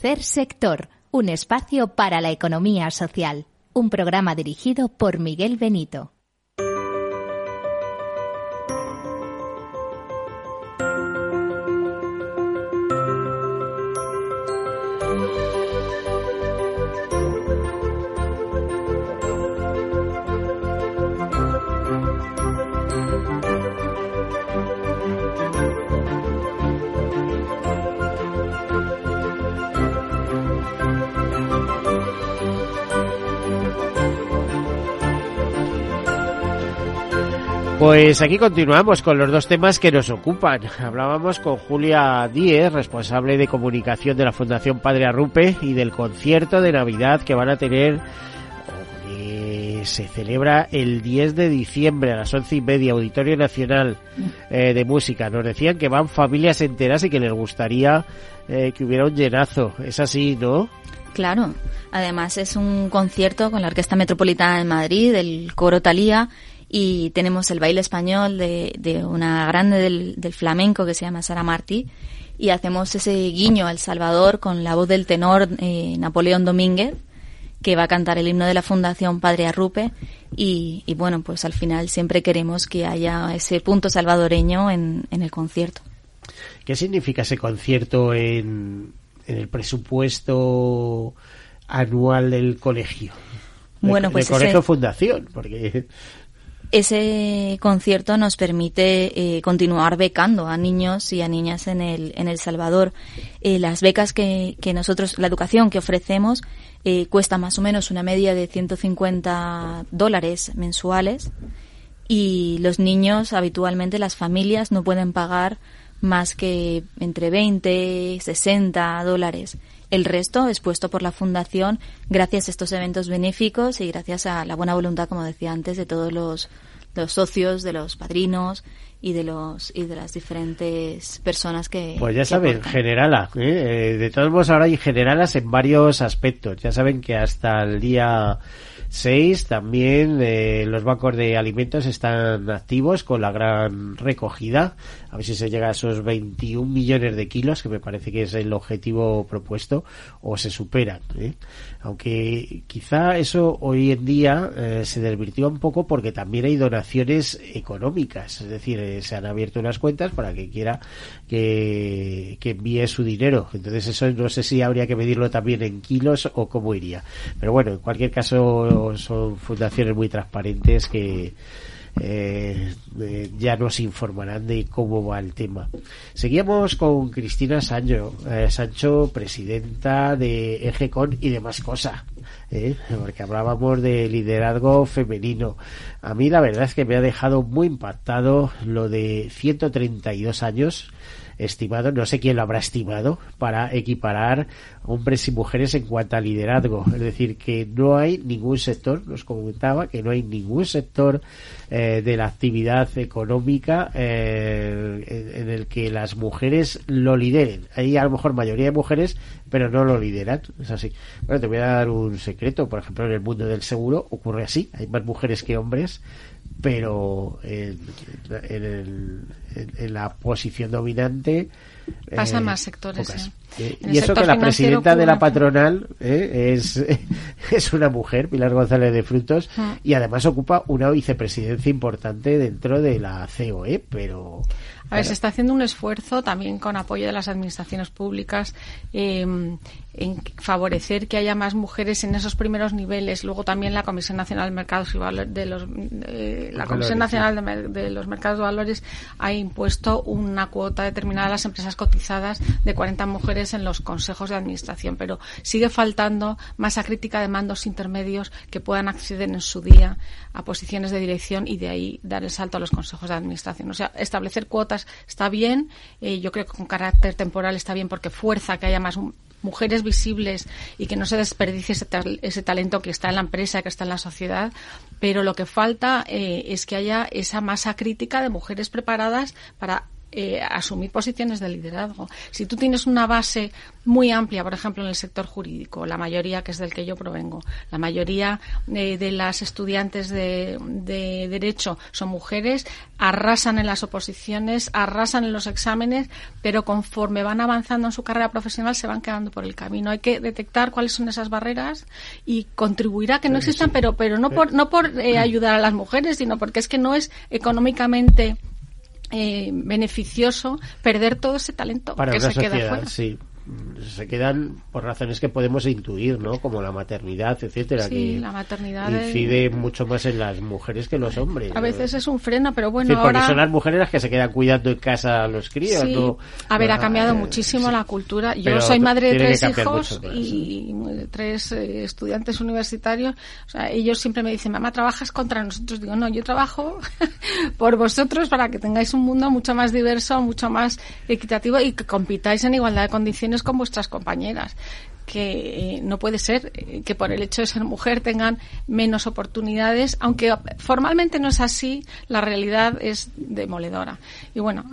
Tercer sector, un espacio para la economía social. Un programa dirigido por Miguel Benito. Pues aquí continuamos con los dos temas que nos ocupan. Hablábamos con Julia Díez, responsable de comunicación de la Fundación Padre Arrupe y del concierto de Navidad que van a tener se celebra el 10 de diciembre a las once y media, Auditorio Nacional eh, de Música. Nos decían que van familias enteras y que les gustaría eh, que hubiera un llenazo. Es así, ¿no? Claro, además es un concierto con la Orquesta Metropolitana de Madrid, el Coro Talía, y tenemos el baile español de, de una grande del, del, flamenco que se llama Sara Martí y hacemos ese guiño al Salvador con la voz del tenor eh, Napoleón Domínguez que va a cantar el himno de la Fundación Padre Arrupe y, y, bueno, pues al final siempre queremos que haya ese punto salvadoreño en, en el concierto. ¿Qué significa ese concierto en, en el presupuesto anual del colegio? Bueno, pues de colegio ese... fundación, porque ese concierto nos permite eh, continuar becando a niños y a niñas en el, en El Salvador. Eh, las becas que, que, nosotros, la educación que ofrecemos, eh, cuesta más o menos una media de 150 dólares mensuales y los niños, habitualmente las familias, no pueden pagar más que entre 20, 60 dólares. El resto es puesto por la Fundación gracias a estos eventos benéficos y gracias a la buena voluntad, como decía antes, de todos los, los socios, de los padrinos y de los y de las diferentes personas que pues ya que saben aportan. generala ¿eh? de todos modos ahora hay generalas en varios aspectos ya saben que hasta el día 6 también eh, los bancos de alimentos están activos con la gran recogida a ver si se llega a esos 21 millones de kilos que me parece que es el objetivo propuesto o se superan ¿eh? Aunque quizá eso hoy en día eh, se desvirtió un poco porque también hay donaciones económicas. Es decir eh, se han abierto unas cuentas para que quiera que, que envíe su dinero. Entonces eso no sé si habría que medirlo también en kilos o cómo iría. Pero bueno en cualquier caso son fundaciones muy transparentes que eh, ya nos informarán de cómo va el tema. Seguíamos con Cristina Sancho, eh, Sancho, presidenta de EGECON y demás cosas. ¿eh? porque hablábamos de liderazgo femenino. A mí la verdad es que me ha dejado muy impactado lo de 132 años estimado, no sé quién lo habrá estimado, para equiparar hombres y mujeres en cuanto a liderazgo. Es decir, que no hay ningún sector, nos comentaba, que no hay ningún sector eh, de la actividad económica eh, en, el que las mujeres lo lideren. Hay a lo mejor mayoría de mujeres, pero no lo lideran. Es así. Bueno, te voy a dar un secreto. Por ejemplo, en el mundo del seguro ocurre así. Hay más mujeres que hombres pero en, en, la posición dominante pasa eh, más sectores eh, y eso que la presidenta de la patronal eh, es, es una mujer Pilar González de Frutos mm. y además ocupa una vicepresidencia importante dentro de la COE pero a ver, se está haciendo un esfuerzo también con apoyo de las administraciones públicas em, en favorecer que haya más mujeres en esos primeros niveles. Luego también la Comisión Nacional de Mercados y Valores, de los, la Comisión Nacional de, los Mercados de Valores ha impuesto una cuota determinada a las empresas cotizadas de 40 mujeres en los consejos de administración, pero sigue faltando masa crítica de mandos intermedios que puedan acceder en su día a posiciones de dirección y de ahí dar el salto a los consejos de administración. O sea, establecer cuotas está bien, eh, yo creo que con carácter temporal está bien porque fuerza que haya más mujeres visibles y que no se desperdicie ese, talento que está en la empresa, que está en la sociedad, pero lo que falta eh, es que haya esa masa crítica de mujeres preparadas para eh, asumir posiciones de liderazgo. Si tú tienes una base muy amplia, por ejemplo, en el sector jurídico, la mayoría, que es del que yo provengo, la mayoría eh, de las estudiantes de, Derecho son mujeres, arrasan en las oposiciones, arrasan en los exámenes, pero conforme van avanzando en su carrera profesional se van quedando por el camino. Hay que detectar cuáles son esas barreras y contribuir a que no existan, pero, pero no por, no por eh, ayudar a las mujeres, sino porque es que no es económicamente eh, beneficioso perder todo ese talento Para que se sociedad, queda fuera. Sí se quedan por razones que podemos intuir, ¿no? Como la maternidad, etcétera. Sí, la maternidad incide mucho más en las mujeres que en los hombres. A veces es un freno, pero bueno, sí, porque son las mujeres las que se quedan cuidando en casa a los críos, ¿no? A ver, ha cambiado eh, muchísimo la cultura. Yo soy madre de tres hijos y tres eh, estudiantes universitarios. O sea, ellos siempre me dicen, mamá, ¿trabajas contra nosotros? Digo, no, yo trabajo por vosotros para que tengáis un mundo mucho más diverso, mucho más equitativo y que compitáis en igualdad de condiciones con vuestras compañeras que eh, no puede ser eh, que por el hecho de ser mujer tengan menos oportunidades, aunque formalmente no es así, la realidad es demoledora. Y bueno,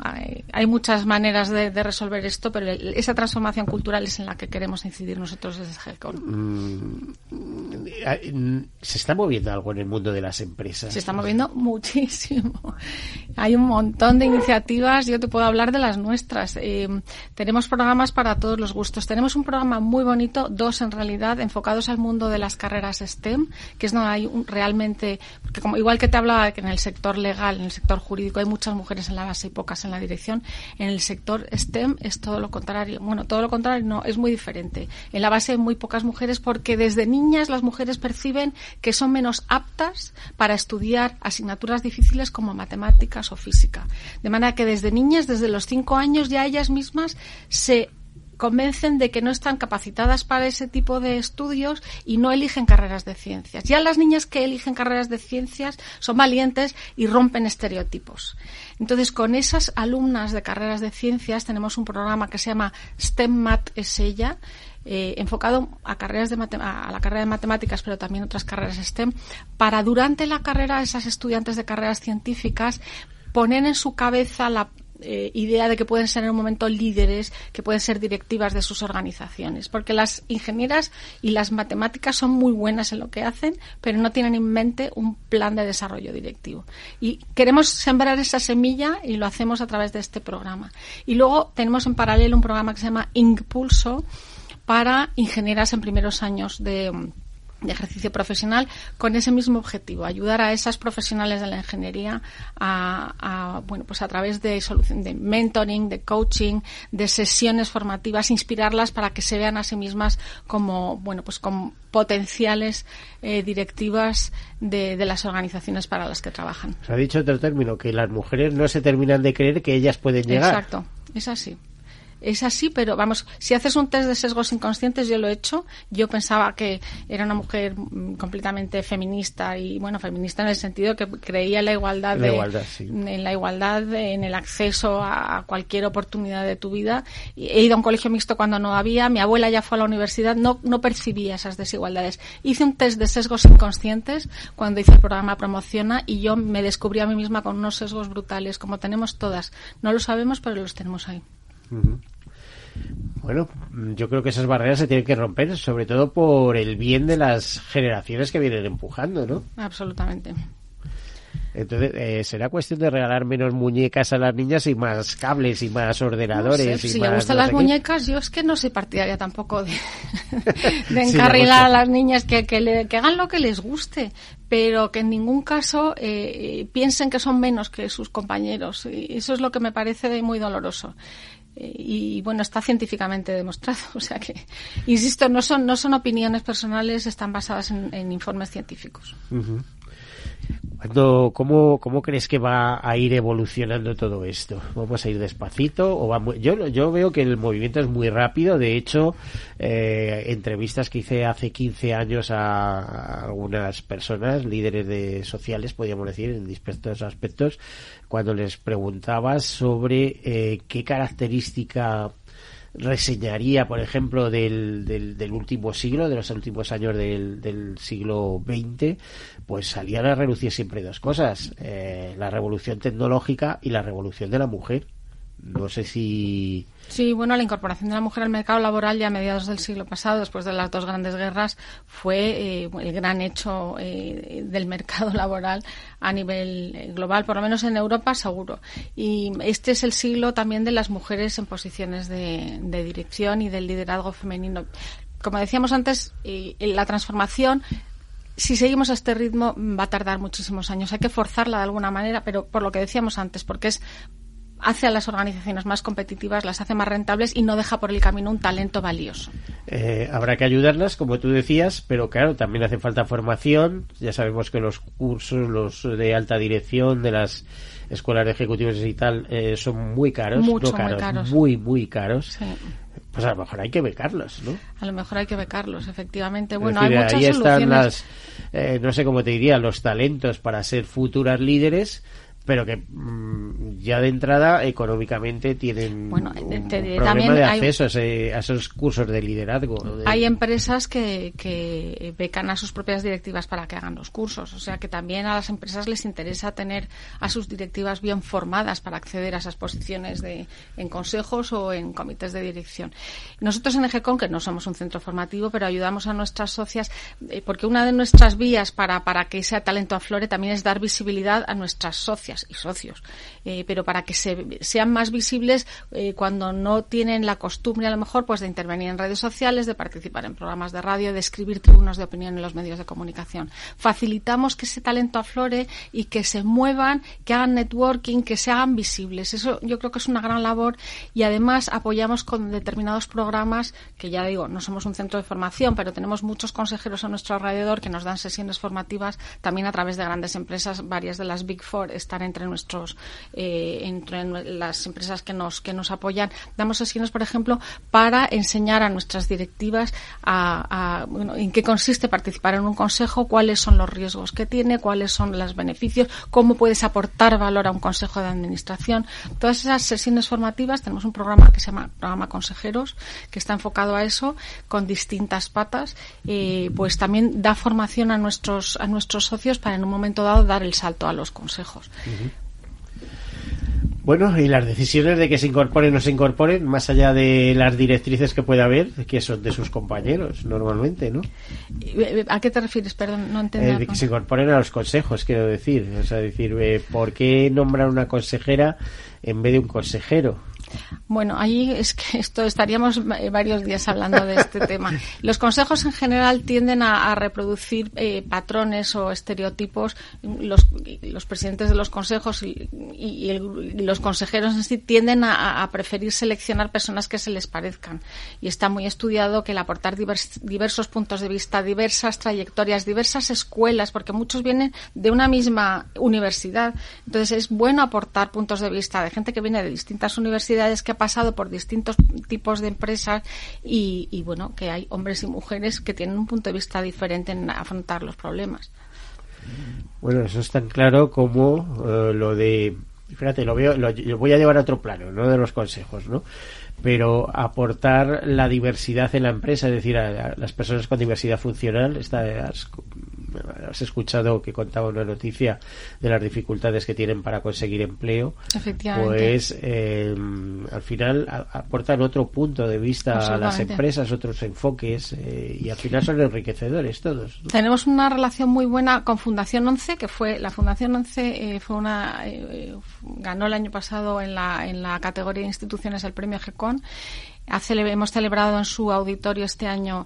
hay, muchas maneras de, resolver esto, pero esa transformación cultural es en la que queremos incidir nosotros desde GECON. Mm, ¿Se está moviendo algo en el mundo de las empresas? Se está moviendo muchísimo. Hay un montón de iniciativas, yo te puedo hablar de las nuestras. Eh, tenemos programas para todos los gustos. Tenemos un programa muy bonito dos en realidad enfocados al mundo de las carreras STEM, que es no hay realmente, porque como igual que te hablaba que en el sector legal, en el sector jurídico hay muchas mujeres en la base y pocas en la dirección, en el sector STEM es todo lo contrario. Bueno, todo lo contrario no, es muy diferente. En la base hay muy pocas mujeres porque desde niñas las mujeres perciben que son menos aptas para estudiar asignaturas difíciles como matemáticas o física. De manera que desde niñas, desde los cinco años, ya ellas mismas se convencen de que no están capacitadas para ese tipo de estudios y no eligen carreras de ciencias. Ya las niñas que eligen carreras de ciencias son valientes y rompen estereotipos. Entonces, con esas alumnas de carreras de ciencias tenemos un programa que se llama STEM Mat es ella, eh, enfocado a carreras de a la carrera de matemáticas, pero también otras carreras STEM, para durante la carrera esas estudiantes de carreras científicas poner en su cabeza la eh, idea de que pueden ser en un momento líderes, que pueden ser directivas de sus organizaciones, porque las ingenieras y las matemáticas son muy buenas en lo que hacen, pero no tienen en mente un plan de desarrollo directivo. Y queremos sembrar esa semilla y lo hacemos a través de este programa. Y luego tenemos en paralelo un programa que se llama Impulso para ingenieras en primeros años de de ejercicio profesional con ese mismo objetivo, ayudar a esas profesionales de la ingeniería a, bueno, pues a través de solución de mentoring, de coaching, de sesiones formativas, inspirarlas para que se vean a sí mismas como, bueno, pues como potenciales eh, directivas de, de, las organizaciones para las que trabajan. Se ha dicho otro término, que las mujeres no se terminan de creer que ellas pueden llegar. Exacto, es así es así, pero vamos, si haces un test de sesgos inconscientes, yo lo he hecho. Yo pensaba que era una mujer mm, completamente feminista y, bueno, feminista en el sentido que creía en la igualdad, en la igualdad, en el acceso a cualquier oportunidad de tu vida. He ido a un colegio mixto cuando no había. Mi abuela ya fue a la universidad, no, no percibía esas desigualdades. Hice un test de sesgos inconscientes cuando hice el programa Promociona y yo me descubrí a mí misma con unos sesgos brutales, como tenemos todas. No lo sabemos, pero los tenemos ahí. Bueno, yo creo que esas barreras se tienen que romper, sobre todo por el bien de las generaciones que vienen empujando, ¿no? Absolutamente. Entonces, eh, será cuestión de regalar menos muñecas a las niñas y más cables y más ordenadores. si le gustan las muñecas, yo es que no soy partidaria tampoco de, de encarrilar a las niñas que, que, que, hagan lo que les guste, pero que en ningún caso eh, piensen que son menos que sus compañeros. Y eso es lo que me parece muy doloroso. Eh, y bueno, está científicamente demostrado. O sea que, insisto, no son, no son opiniones personales, están basadas en, informes científicos. ¿cómo, ¿Cómo crees que va a ir evolucionando todo esto? ¿Vamos a ir despacito? o va yo, yo veo que el movimiento es muy rápido. De hecho, eh, entrevistas que hice hace 15 años a, algunas personas, líderes de sociales, podríamos decir, en distintos aspectos, cuando les preguntabas sobre eh, qué característica reseñaría, por ejemplo, del, del, último siglo, de los últimos años del, del siglo XX, pues salían a relucir siempre dos cosas, eh, la revolución tecnológica y la revolución de la mujer. No sé si Sí, bueno, la incorporación de la mujer al mercado laboral ya a mediados del siglo pasado, después de las dos grandes guerras, fue eh, el gran hecho eh, del mercado laboral a nivel eh, global, por lo menos en Europa seguro. Y este es el siglo también de las mujeres en posiciones de, de dirección y del liderazgo femenino. Como decíamos antes, la transformación si seguimos a este ritmo va a tardar muchísimos años. Hay que forzarla de alguna manera, pero por lo que decíamos antes, porque es hace a las organizaciones más competitivas, las hace más rentables y no deja por el camino un talento valioso. Eh, habrá que ayudarlas, como tú decías, pero claro, también hace falta formación. Ya sabemos que los cursos, los de alta dirección de las escuelas de ejecutivos y tal, eh, son muy caros. Mucho, muy caros. Muy, muy caros. Pues a lo mejor hay que becarlos, ¿no? A lo mejor hay que becarlos, efectivamente. Bueno, hay muchas ahí están las, eh, no sé cómo te diría, los talentos para ser futuras líderes pero que mm, ya de entrada económicamente tienen bueno, un problema de acceso a, esos cursos de liderazgo. Hay empresas que, que becan a sus propias directivas para que hagan los cursos, o sea que también a las empresas les interesa tener a sus directivas bien formadas para acceder a esas posiciones de, en consejos o en comités de dirección. Nosotros en EGECON, que no somos un centro formativo, pero ayudamos a nuestras socias, eh, porque una de nuestras vías para, para que ese talento aflore también es dar visibilidad a nuestras y socios, eh, pero para que se, sean más visibles eh, cuando no tienen la costumbre a lo mejor pues de intervenir en redes sociales, de participar en programas de radio, de escribir tribunos de opinión en los medios de comunicación. Facilitamos que ese talento aflore y que se muevan, que hagan networking, que se hagan visibles. Eso yo creo que es una gran labor y además apoyamos con determinados programas que ya digo, no somos un centro de formación, pero tenemos muchos consejeros a nuestro alrededor que nos dan sesiones formativas también a través de grandes empresas, varias de las Big Four están entre nuestros, eh, entre las empresas que nos, que nos apoyan. Damos sesiones, por ejemplo, para enseñar a nuestras directivas a, bueno, en qué consiste participar en un consejo, cuáles son los riesgos que tiene, cuáles son los beneficios, cómo puedes aportar valor a un consejo de administración. Todas esas sesiones formativas, tenemos un programa que se llama Programa Consejeros, que está enfocado a eso, con distintas patas, eh, pues también da formación a nuestros, a nuestros socios para en un momento dado dar el salto a los consejos. Bueno, y las decisiones de que se incorporen o no se incorporen, más allá de las directrices que puede haber, que son de sus compañeros normalmente, ¿no? ¿A qué te refieres? Perdón, no entiendo. Eh, que se incorporen a los consejos, quiero decir. O sea, decir, eh, ¿por qué nombrar una consejera en vez de un consejero? Bueno, ahí es que esto estaríamos varios días hablando de este tema. Los consejos en general tienden a, reproducir eh, patrones o estereotipos. Los, los, presidentes de los consejos y, los consejeros en sí tienden a, preferir seleccionar personas que se les parezcan. Y está muy estudiado que el aportar diversos puntos de vista, diversas trayectorias, diversas escuelas, porque muchos vienen de una misma universidad. Entonces es bueno aportar puntos de vista de gente que viene de distintas universidades que ha pasado por distintos tipos de empresas y, bueno, que hay hombres y mujeres que tienen un punto de vista diferente en afrontar los problemas. Bueno, eso es tan claro como eh, lo de, fíjate, lo, veo, lo, voy a llevar a otro plano, no de los consejos, ¿no? Pero aportar la diversidad en la empresa, es decir, a, las personas con diversidad funcional, estas has escuchado que contaba una noticia de las dificultades que tienen para conseguir empleo, pues eh, al final aportan otro punto de vista a las empresas, otros enfoques eh, y al final son enriquecedores todos. Tenemos una relación muy buena con Fundación 11, que fue la Fundación 11 eh, fue una ganó el año pasado en la en la categoría de instituciones el premio GECON. hemos celebrado en su auditorio este año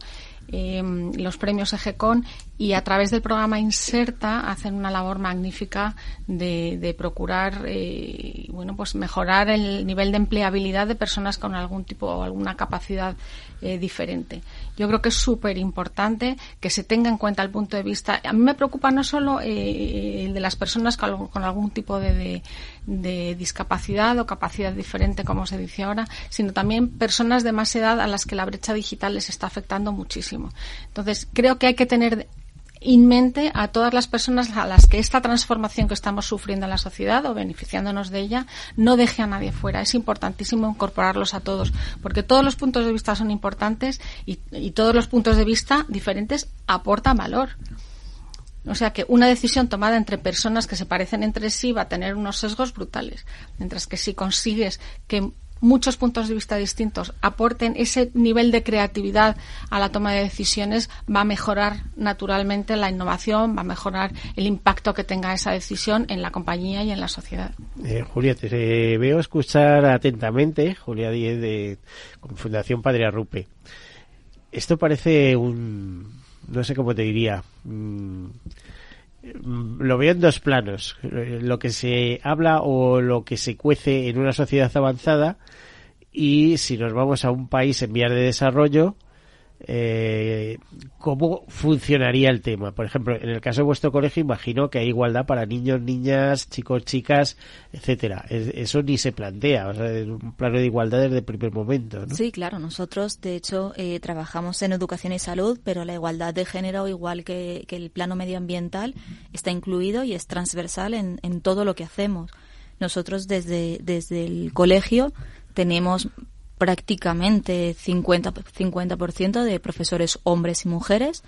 Em, los premios EGECON y a través del programa Inserta hacen una labor magnífica de, procurar eh, bueno pues mejorar el nivel de empleabilidad de personas con algún tipo o alguna capacidad eh, diferente. Yo creo que es súper importante que se tenga en cuenta el punto de vista. A mí me preocupa no solo eh, el de las personas con, algún tipo de, discapacidad o capacidad diferente, como se dice ahora, sino también personas de más edad a las que la brecha digital les está afectando muchísimo. Entonces, creo que hay que tener en mente a todas las personas a las que esta transformación que estamos sufriendo en la sociedad o beneficiándonos de ella no deje a nadie fuera. Es importantísimo incorporarlos a todos, porque todos los puntos de vista son importantes y, y todos los puntos de vista diferentes aportan valor. O sea que una decisión tomada entre personas que se parecen entre sí va a tener unos sesgos brutales. Mientras que si consigues que muchos puntos de vista distintos aporten ese nivel de creatividad a la toma de decisiones, va a mejorar naturalmente la innovación, va a mejorar el impacto que tenga esa decisión en la compañía y en la sociedad. Eh, Julia, te veo escuchar atentamente, Julia Díez de Fundación Padre Arrupe. Esto parece un, no sé cómo te diría, mm, lo veo en dos planos. Lo que se habla o lo que se cuece en una sociedad avanzada y si nos vamos a un país en vías de desarrollo, eh, cómo funcionaría el tema. Por ejemplo, en el caso de vuestro colegio, imagino que hay igualdad para niños, niñas, chicos, chicas, etcétera. eso ni se plantea, o sea, en un plano de igualdad desde el primer momento. ¿no? Sí, claro. Nosotros, de hecho, eh, trabajamos en educación y salud, pero la igualdad de género, igual que, el plano medioambiental, está incluido y es transversal en, en todo lo que hacemos. Nosotros desde, desde el colegio tenemos prácticamente 50%, 50 de profesores hombres y mujeres,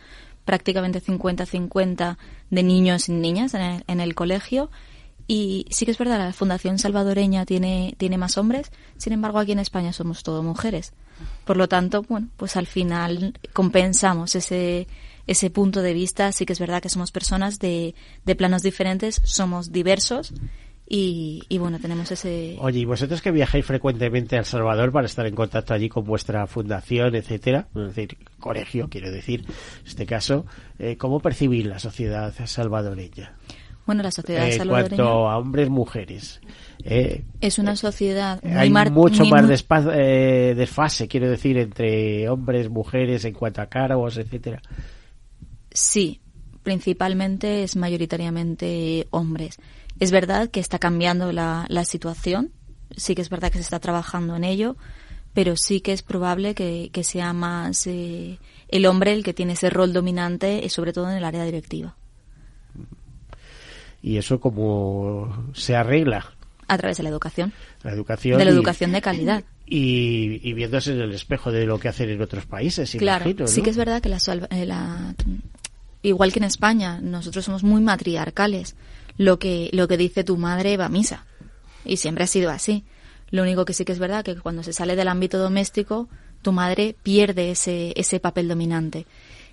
prácticamente 50-50 de niños y niñas en el, colegio. Y sí que es verdad, la Fundación Salvadoreña tiene, tiene más hombres, sin embargo aquí en España somos todo mujeres. Por lo tanto, bueno, pues al final compensamos ese, ese punto de vista. Sí que es verdad que somos personas de, de planos diferentes, somos diversos y, bueno, tenemos ese... Oye, ¿y vosotros que viajáis frecuentemente a El Salvador para estar en contacto allí con vuestra fundación, etcétera, es decir, colegio, quiero decir, en este caso, eh, ¿cómo percibir la sociedad salvadoreña? Bueno, la sociedad eh, salvadoreña... En cuanto a hombres, mujeres. Eh, es una sociedad muy hay mucho más desfase, quiero decir, entre hombres, mujeres, en cuanto a cargos, etcétera. Sí, principalmente es mayoritariamente hombres. Es verdad que está cambiando la, la situación, sí que es verdad que se está trabajando en ello, pero sí que es probable que, que sea más eh, el hombre el que tiene ese rol dominante, eh, sobre todo en el área directiva. ¿Y eso cómo se arregla? A través de la educación. La educación. De la educación de calidad. Y, y, viéndose en el espejo de lo que hacen en otros países, claro, Sí que es verdad que la, eh, la, igual que en España, nosotros somos muy matriarcales lo que, lo que dice tu madre va a misa. Y siempre ha sido así. Lo único que sí que es verdad que cuando se sale del ámbito doméstico, tu madre pierde ese, ese papel dominante.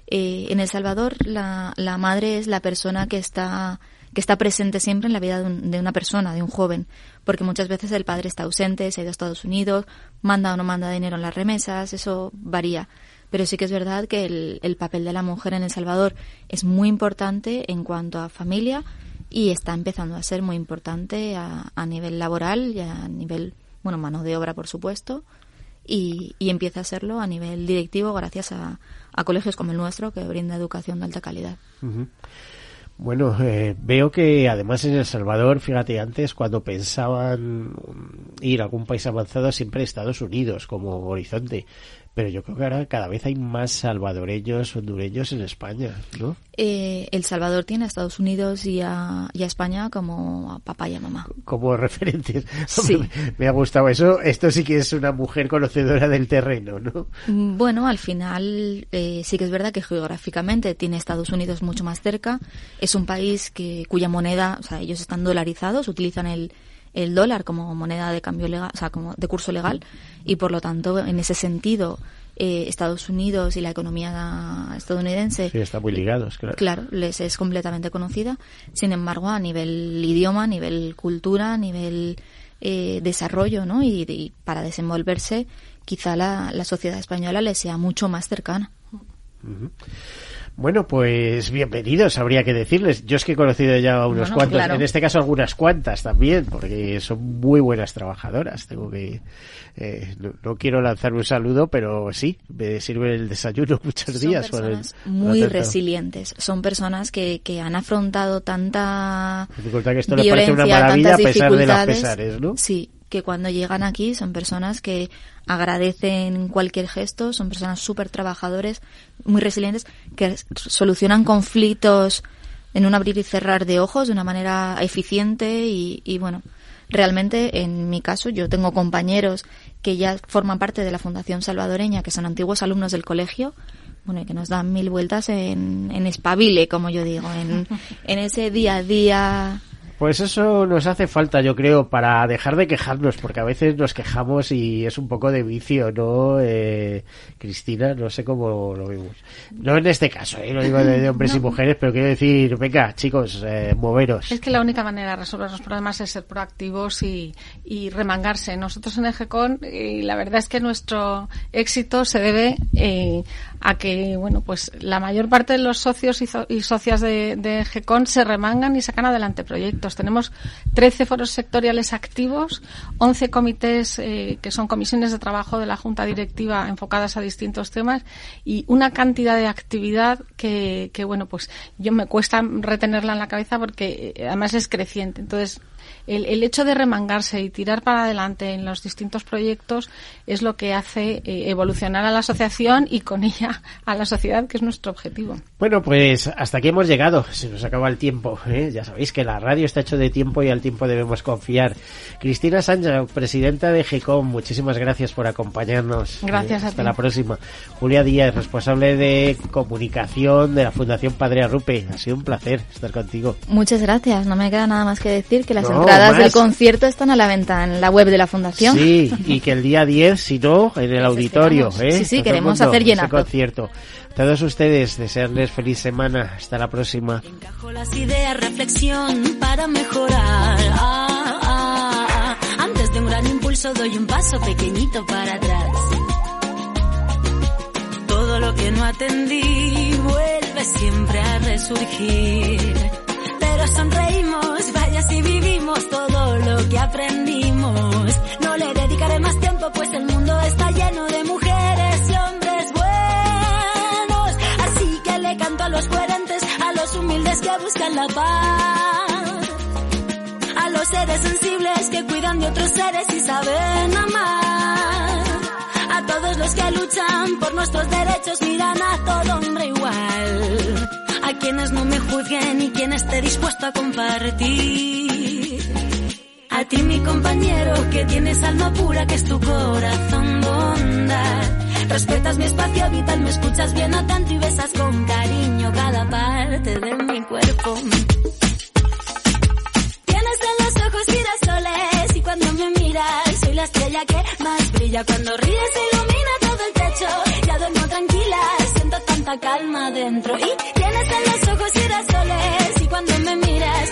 Eh, en El Salvador, la, la madre es la persona que está que está presente siempre en la vida de, una persona, de un joven, porque muchas veces el padre está ausente, se ha ido a Estados Unidos, manda o no manda dinero en las remesas, eso varía. Pero sí que es verdad que el, el papel de la mujer en El Salvador es muy importante en cuanto a familia y está empezando a ser muy importante a, nivel laboral y a nivel, bueno, mano de obra, por supuesto, y, y empieza a serlo a nivel directivo gracias a, a colegios como el nuestro que brinda educación de alta calidad. Bueno, eh, veo que además en El Salvador, fíjate, antes cuando pensaban ir a algún país avanzado siempre Estados Unidos como horizonte pero yo creo que ahora cada vez hay más salvadoreños, hondureños en España, ¿no? Eh, el Salvador tiene a Estados Unidos y a, España como a papá y a mamá. Como referentes. Sí. Me, ha gustado eso. Esto sí que es una mujer conocedora del terreno, ¿no? Mm, bueno, al final eh, sí que es verdad que geográficamente tiene Estados Unidos mucho más cerca. Es un país que cuya moneda, o sea, ellos están dolarizados, utilizan el, el dólar como moneda de cambio legal, o sea, como de curso legal, y por lo tanto, en ese sentido, eh, Estados Unidos y la economía estadounidense. Sí, están muy ligados, claro. Claro, les es completamente conocida. Sin embargo, a nivel idioma, a nivel cultura, a nivel eh, desarrollo, ¿no? Y, para desenvolverse, quizá la, la, sociedad española les sea mucho más cercana. Bueno, pues bienvenidos, habría que decirles. Yo es que he conocido ya a unos cuantos, en este caso algunas cuantas también, porque son muy buenas trabajadoras. Tengo que, eh, no, quiero lanzar un saludo, pero sí, me sirve el desayuno muchos días. Son personas muy resilientes. Son personas que, que han afrontado tanta dificultad que esto le parece una maravilla a pesar de los pesares, ¿no? Sí, que cuando llegan aquí son personas que agradecen cualquier gesto, son personas súper trabajadores, muy resilientes, que solucionan conflictos en un abrir y cerrar de ojos de una manera eficiente y, y bueno, realmente en mi caso yo tengo compañeros que ya forman parte de la Fundación Salvadoreña, que son antiguos alumnos del colegio, bueno, y que nos dan mil vueltas en, en espabile, como yo digo, en, en ese día a día pues eso nos hace falta, yo creo, para dejar de quejarnos, porque a veces nos quejamos y es un poco de vicio, ¿no? Eh, Cristina, no sé cómo lo vemos. No en este caso, ¿eh? no digo de, hombres y mujeres, pero quiero decir, venga, chicos, eh, moveros. Es que la única manera de resolver los problemas es ser proactivos y, y remangarse. Nosotros en EGECON, y la verdad es que nuestro éxito se debe eh, a que, bueno, pues la mayor parte de los socios y, socias de, de GECON se remangan y sacan adelante proyectos. Tenemos 13 foros sectoriales activos, 11 comités eh, que son comisiones de trabajo de la Junta Directiva enfocadas a distintos temas y una cantidad de actividad que, que bueno, pues yo me cuesta retenerla en la cabeza porque eh, además es creciente. Entonces, el, el, hecho de remangarse y tirar para adelante en los distintos proyectos es lo que hace eh, evolucionar a la asociación y con ella a la sociedad, que es nuestro objetivo. Bueno, pues hasta aquí hemos llegado. Se nos acaba el tiempo. ¿eh? Ya sabéis que la radio está hecho de tiempo y al tiempo debemos confiar. Cristina Sánchez, presidenta de GECOM, muchísimas gracias por acompañarnos. Gracias Hasta la próxima. Julia Díaz, responsable de comunicación de la Fundación Padre Arrupe. Ha sido un placer estar contigo. Muchas gracias. No me queda nada más que decir que las entradas del concierto están a la venta en la web de la Fundación. Sí, y que el día 10, si no, en el auditorio. ¿eh? Sí, sí, queremos hacer llenar. concierto. Todos ustedes, desearles feliz semana. Hasta la próxima. Encajo las ideas, reflexión para mejorar. Ah, ah, ah. Antes de un gran impulso doy un paso pequeñito para atrás. Todo lo que no atendí vuelve siempre a resurgir. Pero sonreímos, vaya si vivimos todo lo que aprendimos. No le dedicaré más tiempo pues el mundo está lleno de mujeres y hombres buenos. Así que le canto a los coherentes, a los humildes que buscan la paz. A los seres sensibles que cuidan de otros seres y saben amar. A todos los que luchan por nuestros derechos miran a todo hombre igual. A quienes no me juzguen y quien esté dispuesto a compartir. A ti mi compañero que tienes alma pura que es tu corazón bondad. Respetas mi espacio vital, me escuchas bien atento y besas con cariño cada parte de mi cuerpo. Tienes en los ojos girasoles y cuando me miras soy la estrella que más brilla. Cuando ríes ilumina todo el techo, ya duermo tranquila, tanta calma dentro. Y tienes en los ojos girasoles y cuando me miras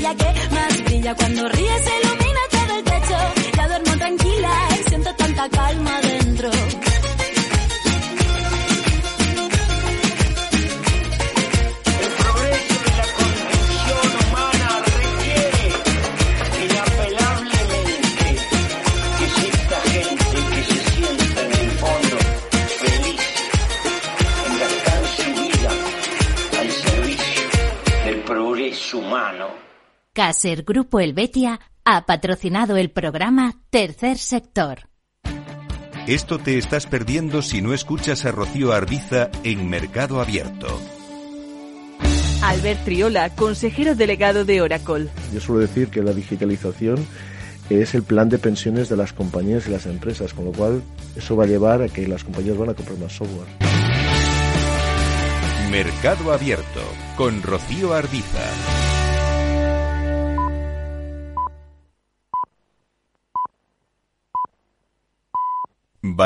la que más brilla. Cuando ríe se ilumina todo el techo. Ya duermo tranquila y siento tanta calma dentro. Humano. Caser Grupo Helvetia ha patrocinado el programa Tercer Sector. Esto te estás perdiendo si no escuchas a Rocío Arbiza en Mercado Abierto. Albert Triola, consejero delegado de Oracle. Yo suelo decir que la digitalización es el plan de pensiones de las compañías y las empresas, con lo cual eso va a llevar a que las compañías van a comprar más software. Mercado Abierto con Rocío Arbiza.